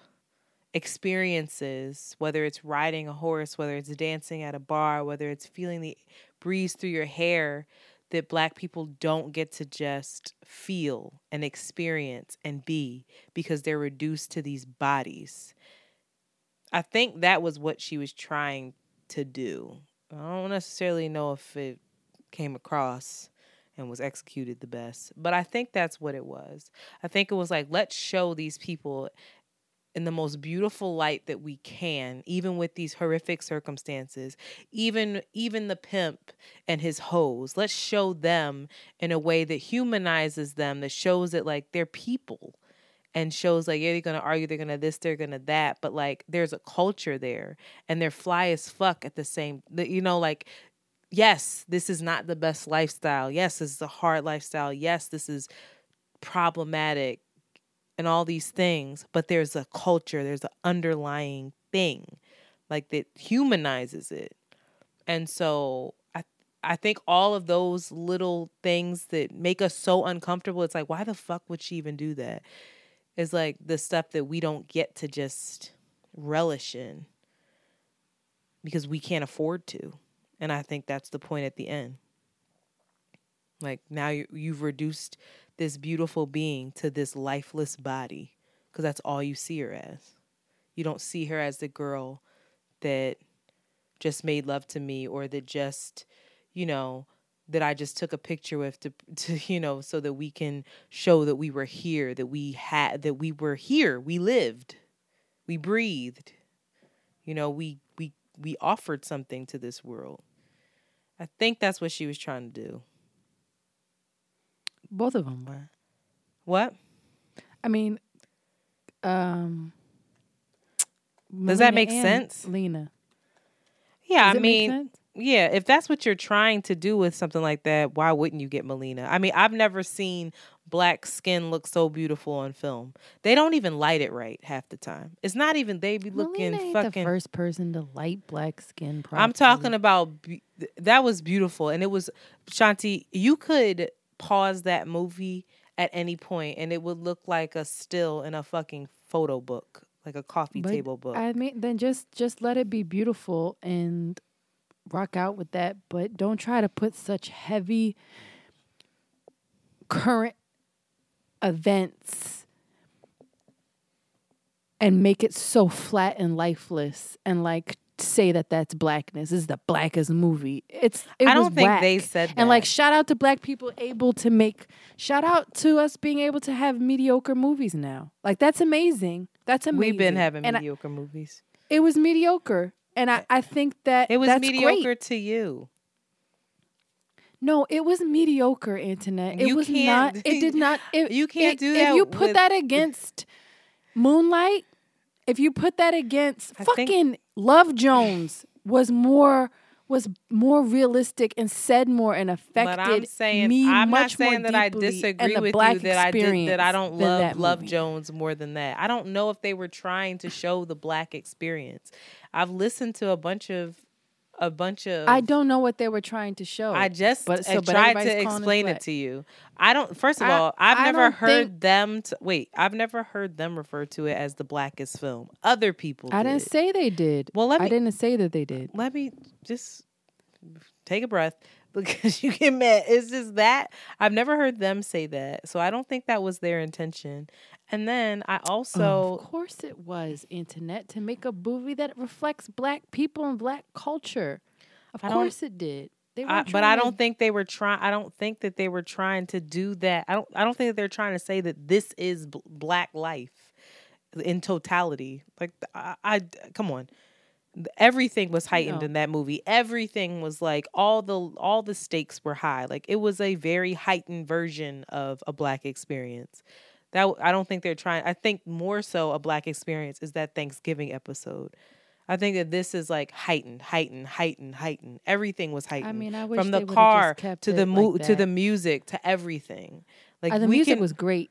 experiences, whether it's riding a horse, whether it's dancing at a bar, whether it's feeling the breeze through your hair, that black people don't get to just feel and experience and be because they're reduced to these bodies. I think that was what she was trying to do. I don't necessarily know if it came across and was executed the best, but I think that's what it was. I think it was like, let's show these people in the most beautiful light that we can even with these horrific circumstances even even the pimp and his hoes. Let's show them in a way that humanizes them that shows that like they're people and shows like yeah they're gonna argue they're gonna this they're gonna that but like there's a culture there and they're fly as fuck at the same you know like yes this is not the best lifestyle. Yes this is a hard lifestyle. Yes this is problematic and all these things, but there's a culture, there's an underlying thing like that humanizes it. And so I I think all of those little things that make us so uncomfortable, it's like why the fuck would she even do that? Is like the stuff that we don't get to just relish in because we can't afford to. And I think that's the point at the end. Like now you, you've reduced this beautiful being to this lifeless body because that's all you see her as. You don't see her as the girl that just made love to me or that just, you know, that I just took a picture with to (laughs) to you know so that we can show that we were here, that we had that we were here, we lived. We breathed. You know, we we we offered something to this world. I think that's what she was trying to do. Both of them were. What? I mean, um, Does that make sense? Lena. Yeah, Does I mean, yeah, if that's what you're trying to do with something like that, why wouldn't you get Melina? I mean, I've never seen black skin look so beautiful on film. They don't even light it right half the time. It's not even they be looking Melina ain't fucking the first person to light black skin. Properly. I'm talking about be- that was beautiful, and it was Shanti. You could pause that movie at any point, and it would look like a still in a fucking photo book, like a coffee But table book. I mean, then just just let it be beautiful and rock out with that. But don't try to put such heavy current events and make it so flat and lifeless and like say that that's blackness. This is the blackest movie. It's it I don't think whack. they said And like shout out to black people able to make shout out to us being able to have mediocre movies now. Like that's amazing. That's amazing. We've been having And I- mediocre movies. it was mediocre. And I, I think that It was that's mediocre Great. to you. No, it was mediocre, Antoinette. It You was can't- not. It did not. (laughs) It, You can't it- do that. If you put with- that against Moonlight, if you put that against I fucking Love Jones, was more was more realistic and said more and affected But I'm saying me I'm not much more saying that I deeply disagree the with black you that I did that I don't love that Love movie. Jones more than that. I don't know if they were trying to show the black experience. I've listened to a bunch of a bunch of I don't know what they were trying to show. I just but, so, but tried to explain it to you. I don't. First of I- all, I've I never heard think- them. Wait, I've never heard them refer to it as the blackest film. Other people. I didn't say they did. Well, let I me- didn't say that they did. Let me just take a breath (laughs) because you get mad. It's just that I've never heard them say that, so I don't think that was their intention. And then I also of course it was internet to make a movie that reflects black people and black culture. Of I course it did. They I, but I don't think they were trying. I don't think that they were trying to do that. I don't. I don't think that they're trying to say that this is bl- black life in totality. Like I, I come on, everything was heightened No. in that movie. Everything was like all the all the stakes were high. Like it was a very heightened version of a black experience. That i don't think they're trying. I think more so a black experience is that Thanksgiving episode. I think that this is like heightened, heightened, heightened, heightened. Everything was heightened. mean, I wish from the car to the mo- like to the music to everything. Like Uh, the music can, was great.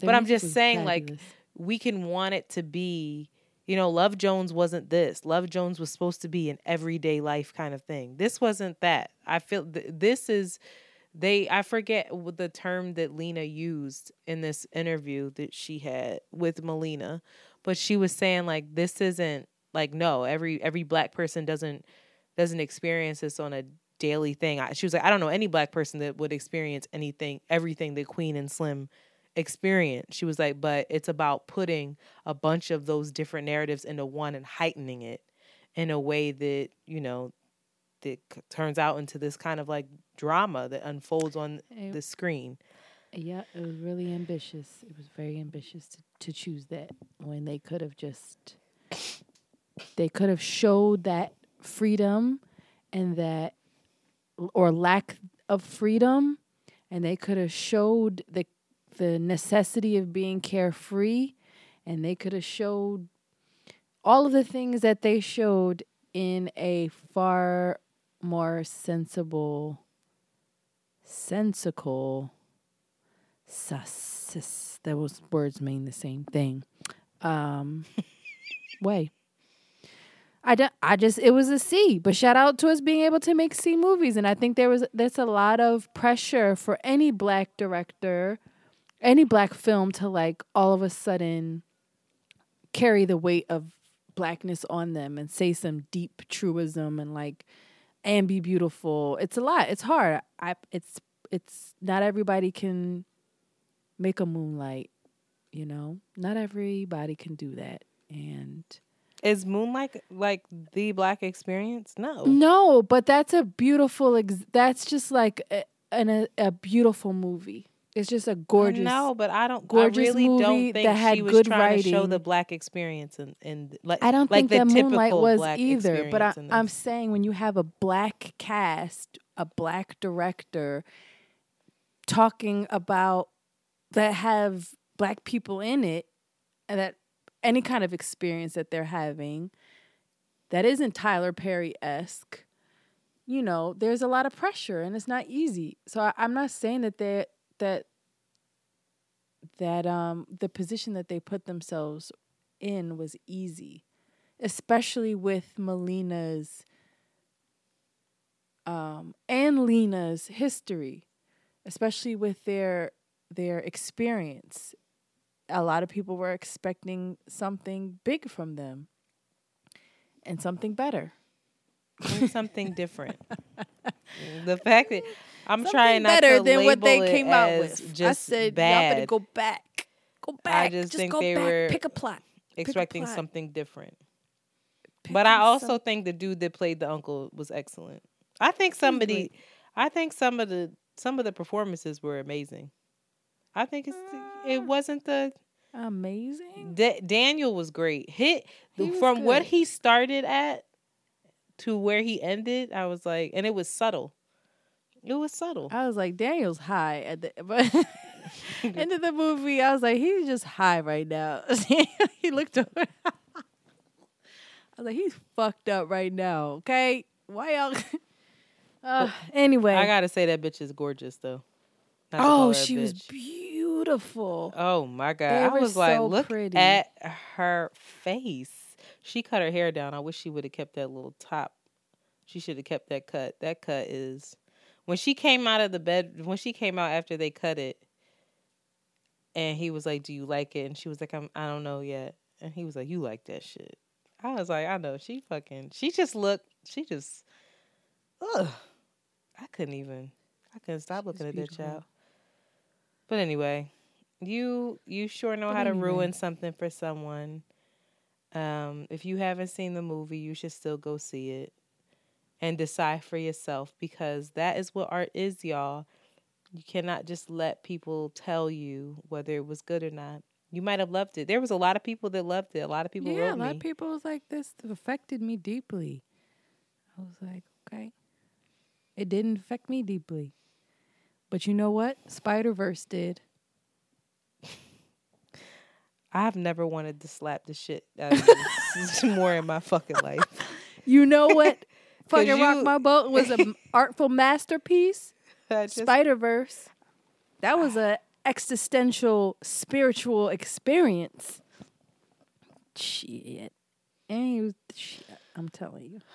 The but I'm just saying, like we can want it to be. You know, Love Jones wasn't this. Love Jones was supposed to be an everyday life kind of thing. This wasn't that. I feel th- this is they I forget the term that Lena used in this interview that she had with Melina, but she was saying like this isn't like no, every every black person doesn't doesn't experience this on a daily thing. I, she was like I don't know any black person that would experience anything everything that Queen and Slim experience. She was like but it's about putting a bunch of those different narratives into one and heightening it in a way that, you know, that turns out into this kind of like drama that unfolds on Hey. the screen. Yeah, it was really ambitious. It was very ambitious to, to choose that when they could have just they could have showed that freedom and that or lack of freedom and they could have showed the the necessity of being carefree and they could have showed all of the things that they showed in a far more sensible sensical sus sus those words mean the same thing um (laughs) way. I, don't, I just it was a C, but shout out to us being able to make C movies, and I think there was there's a lot of pressure for any black director, any black film to like all of a sudden carry the weight of blackness on them and say some deep truism and like and be beautiful. It's a lot. It's hard. I it's it's not everybody can make a moonlight, you know? Not everybody can do that. And Is Moonlight like the black experience? No. no, but that's a beautiful ex- that's just like a, an, a, a beautiful movie. It's just a gorgeous No, but I don't. gorgeous I really movie don't think that had she was good trying to show writing. the black experience and and like I don't like think the that Moonlight typical was black either, but I, I'm saying when you have a black cast, a black director talking about that have black people in it, and that any kind of experience that they're having that isn't Tyler Perry esque, you know, there's a lot of pressure and it's not easy. So I, I'm not saying that they that that um the position that they put themselves in was easy, especially with Melina's um, and Lena's history, especially with their their experience. A lot of people were expecting something big from them and something better. And something different. (laughs) the fact that I'm Something trying not better to than what they came out with. Just I said bad. y'all better go back. Go back. I just think go they back. were pick a plot. Pick a expecting plot. something different. Pick but I also think the dude that played the uncle was excellent. I think somebody, I think some of the some of the performances were amazing. I think it's it mm. wasn't the amazing. Da- Daniel was great. Hit He from what he started at to where he ended. I was like, and it was subtle. It was subtle. I was like, Daniel's high at the but (laughs) (laughs) end of the movie. I was like, he's just high right now. (laughs) he looked over. I was like, he's fucked up right now. Okay, why y'all? uh, anyway, I gotta say that bitch is gorgeous though. Not oh, call her a she was beautiful. Oh my god! They I was like, look pretty. at her face. She cut her hair down. I wish she would have kept that little top. She should have kept that cut. That cut is when she came out of the bed. When she came out after they cut it, and he was like, "Do you like it?" And she was like, "I'm. I don't know yet." And he was like, "You like that shit?" I was like, "I know." She fucking. She just looked. She just. Ugh. I couldn't even. I couldn't stop looking at that child. But anyway, you you sure know how to ruin something for someone. Um, if you haven't seen the movie, you should still go see it and decide for yourself because that is what art is, y'all. You cannot just let people tell you whether it was good or not. You might have loved it. There was a lot of people that loved it. A lot of people yeah, a lot me. of people was like, this affected me deeply. I was like, okay. It didn't affect me deeply. But you know what? Spider Verse did. (laughs) I've never wanted to slap the shit out of this more in my fucking life. (laughs) You know what? Fucking Rock My Boat was an (laughs) artful masterpiece. (laughs) I Spider Verse. That was a existential spiritual experience. Shit. And was shit, I'm telling you. (sighs)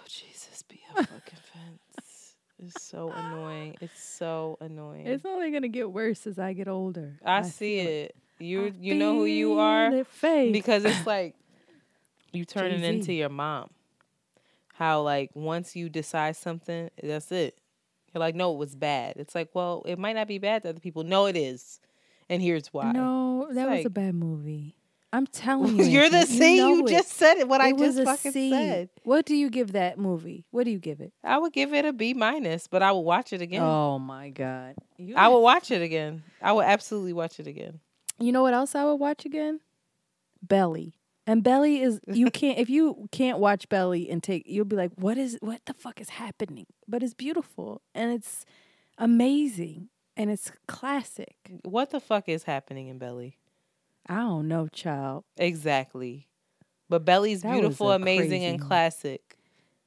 Oh, Jesus, be a fucking fence. (laughs) It's so annoying. It's so annoying. It's only gonna get worse as I get older. I, see feel it. You I you know who you are it, because it's like you turning Jay-Z. into your mom. How like once you decide something, that's it. You're like, no, it was bad. It's like, well, it might not be bad to other people. No, it is, and here's why. No, that was a bad movie. I'm (laughs) telling you. You're the see. You, know it. just said it. What I It was just fucking C. said. What do you give that movie? What do you give it? I would give it a B minus, but I would watch it again. Oh my god. You, I would watch it again. I would absolutely watch it again. you know what else I would watch again? Belly. And Belly is you (laughs) can't if you can't watch Belly and take you'll be like, what is what the fuck is happening? But it's beautiful and it's amazing and it's classic. What the fuck is happening in Belly? I don't know, child. Exactly. But Belly's That beautiful, amazing, and classic.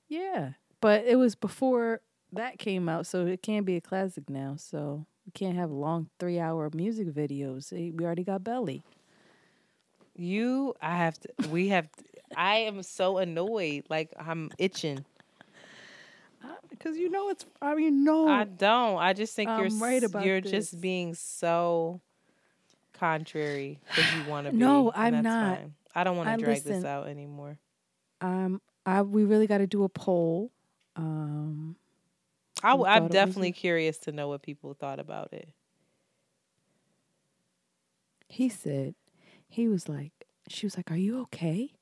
Yeah. But it was before that came out, so it can't be a classic now. So we can't have long three hour music videos. We already got Belly. You, I have to. We have. To, I am so annoyed. Like I'm itching. Because you know it's I mean no I don't. I just think you're right about you're this. just being so contrary because you want to be. No, I'm not. fine. I don't want to drag this out anymore. um I we really got to do a poll. Um I, I'm definitely curious to know what people thought about it. he said he was like she was like, "Are you okay?"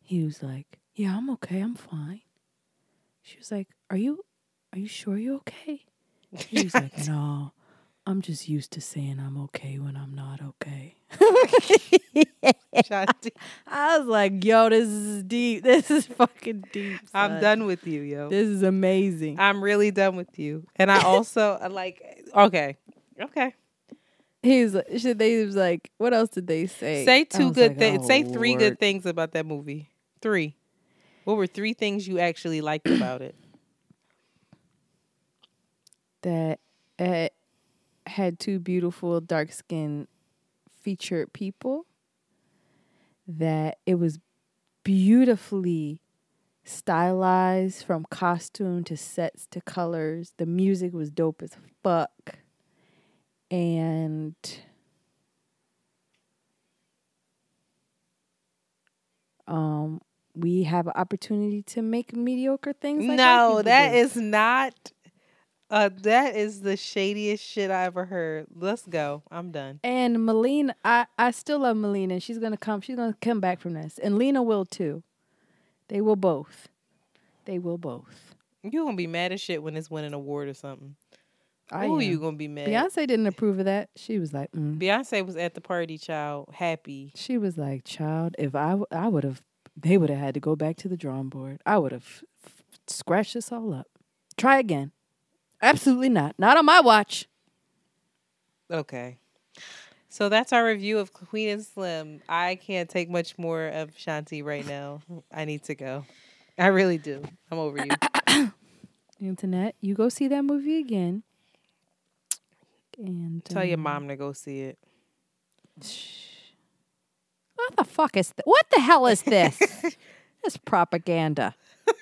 He was like, "Yeah, I'm okay. I'm fine." She was like, "Are you are you sure you're okay?" He was like, (laughs) "No. I'm just used to saying I'm okay when I'm not okay." (laughs) I was like, "Yo, this is deep. (laughs) This is fucking deep." I'm done with you, yo. This is amazing. I'm really done with you. And I also uh, like. Okay, okay. He's should they was like, what else did they say? Say two good like, things. oh, Say three Lord. good things about that movie. Three. What were three things you actually liked (clears throat) about it? that it had two beautiful dark skinned featured people. That it was beautifully stylized from costume to sets to colors. The music was dope as fuck. And um we have an opportunity to make mediocre things like no, that is not. Uh, that is the shadiest shit I ever heard. Let's go. I'm done. And Melina, I, I still love Melina. She's gonna come. She's gonna come back from this, and Lena will too. They will both. They will both. You gonna be mad as shit when it's winning an award or something. I Who am. you gonna be mad? Beyonce didn't approve of that. She was like, mm. Beyonce was at the party, child, happy. she was like, child, if I w- I would have, they would have had to go back to the drawing board. I would have f- scratched this all up. Try again. Absolutely not. Not on my watch. Okay. So that's our review of Queen and Slim. I can't take much more of Shanti right now. I need to go. I really do. I'm over you. (coughs) Internet, you go see that movie again. And Tell your um, mom to go see it. What the fuck is th- What the hell is this? (laughs) this propaganda. (laughs)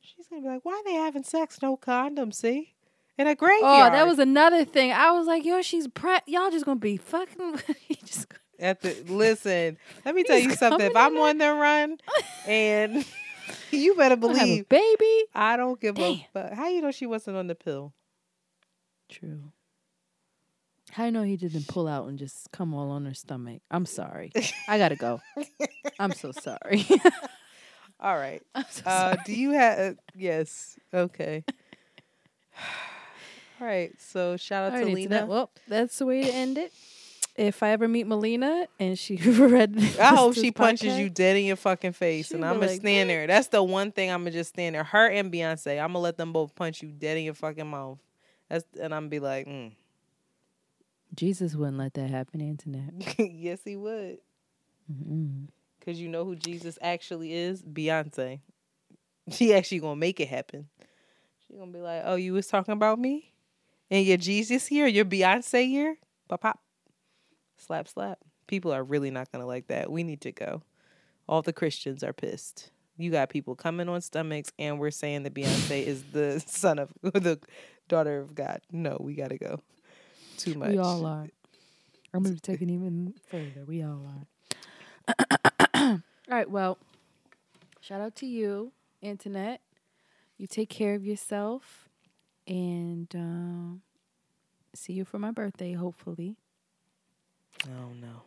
She's gonna be like, "Why are they having sex? No condom? See, in a graveyard." Oh, that was another thing. I was like, yo, she's pre y'all just gonna be fucking (laughs) just At the listen, let me tell you something. If I'm on the run, and you better gonna have a believe baby. I don't give Damn. a fuck. How you know she wasn't on the pill? True. How you know he didn't pull out and just come all on her stomach? I'm sorry. I gotta go. (laughs) I'm so sorry. (laughs) All right. (laughs) So Uh, sorry. do you have? yes. Okay. All right. So shout out All to right, Lena. Internet. Well, that's the way to end it. If I ever meet Melina and she read, I hope this she punches you dead in your fucking face, and I'm gonna like, stand there. That's the one thing I'm gonna just stand there. Her and Beyonce. I'm gonna let them both punch you dead in your fucking mouth. That's and I'm gonna be like, mm. Jesus wouldn't let that happen. Internet. (laughs) yes, he would, Mm-mm. because you know who Jesus actually is, Beyonce. She actually gonna make it happen. She gonna be like, oh, you was talking about me, and your Jesus here, your Beyonce here, pop pop, slap slap. People are really not gonna like that. We need to go. All the Christians are pissed. You got people coming on stomachs, and we're saying that Beyonce is the (laughs) son of (laughs) the daughter of God. No, we gotta go. Too much. We all are. I'm going to take it even further. We all are. (coughs) all right. Well, shout out to you, Internet. You take care of yourself. And um, see you for my birthday, hopefully. Oh no.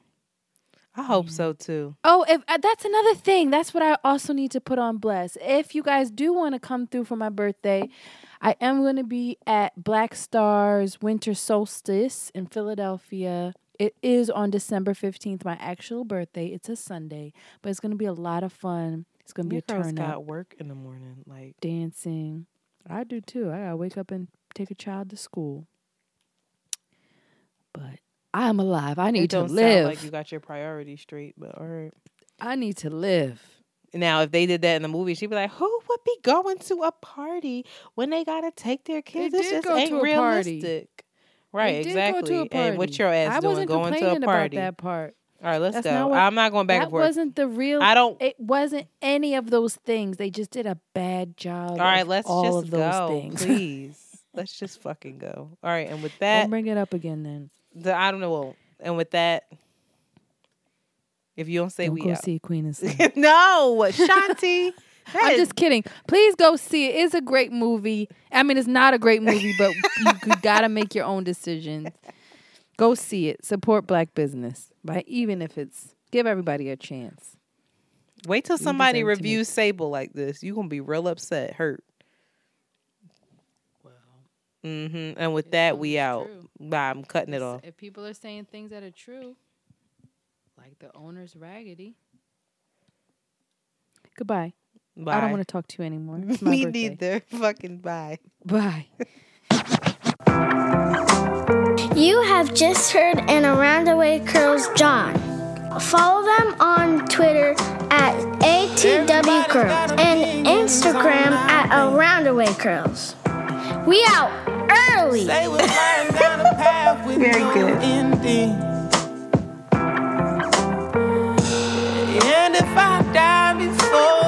I hope so too. Oh, if uh, that's another thing. That's what I also need to put on Bless. If you guys do want to come through for my birthday, I am going to be at Black Stars Winter Solstice in Philadelphia. It is on December 15th, my actual birthday. It's a Sunday, but it's going to be a lot of fun. It's going to be a turn got up, work in the morning. Like dancing. I do too. I got to wake up and take a child to school. But I'm alive. I need to live. like you got your priorities straight, but all right. I need to live. Now, if they did that in the movie, she'd be like, "Who would be going to a party when they gotta take their kids? This did just ain't to a party. realistic." Right, We did go to exactly. And what your ass I doing wasn't going to a party? about that part. All right, let's That's go. not what- I'm not going back that and forth. wasn't the real. I don't- It wasn't any of those things. They just did a bad job. All right, let's all just of those go, things. please. let's just fucking go. All right, and with that, (laughs) Don't that, bring it up again. Then the, I don't know. well, And with that, if you don't say don't we go out, see Queen and (laughs) Slim. no, Shanti. that (laughs) I'm just kidding. Please go see it. It's a great movie. I mean, it's not a great movie, but (laughs) you, you gotta make your own decisions. Go see it. Support black business, right? Even if it's give everybody a chance. Wait till You somebody reviews Sable like this. You gonna be real upset, hurt. Mm-hmm. And with that, we out. Bye. I'm cutting it off. If people are saying things that are true, like the owner's raggedy. Goodbye. Bye. I don't want to talk to you anymore. (laughs) It's my Me birthday. neither. Fucking bye. Bye. You have just heard an Around the Way Curls John. Follow them on Twitter at ATW Curls and Instagram at Around the Way Curls. We out early. (laughs) Very good. If I die before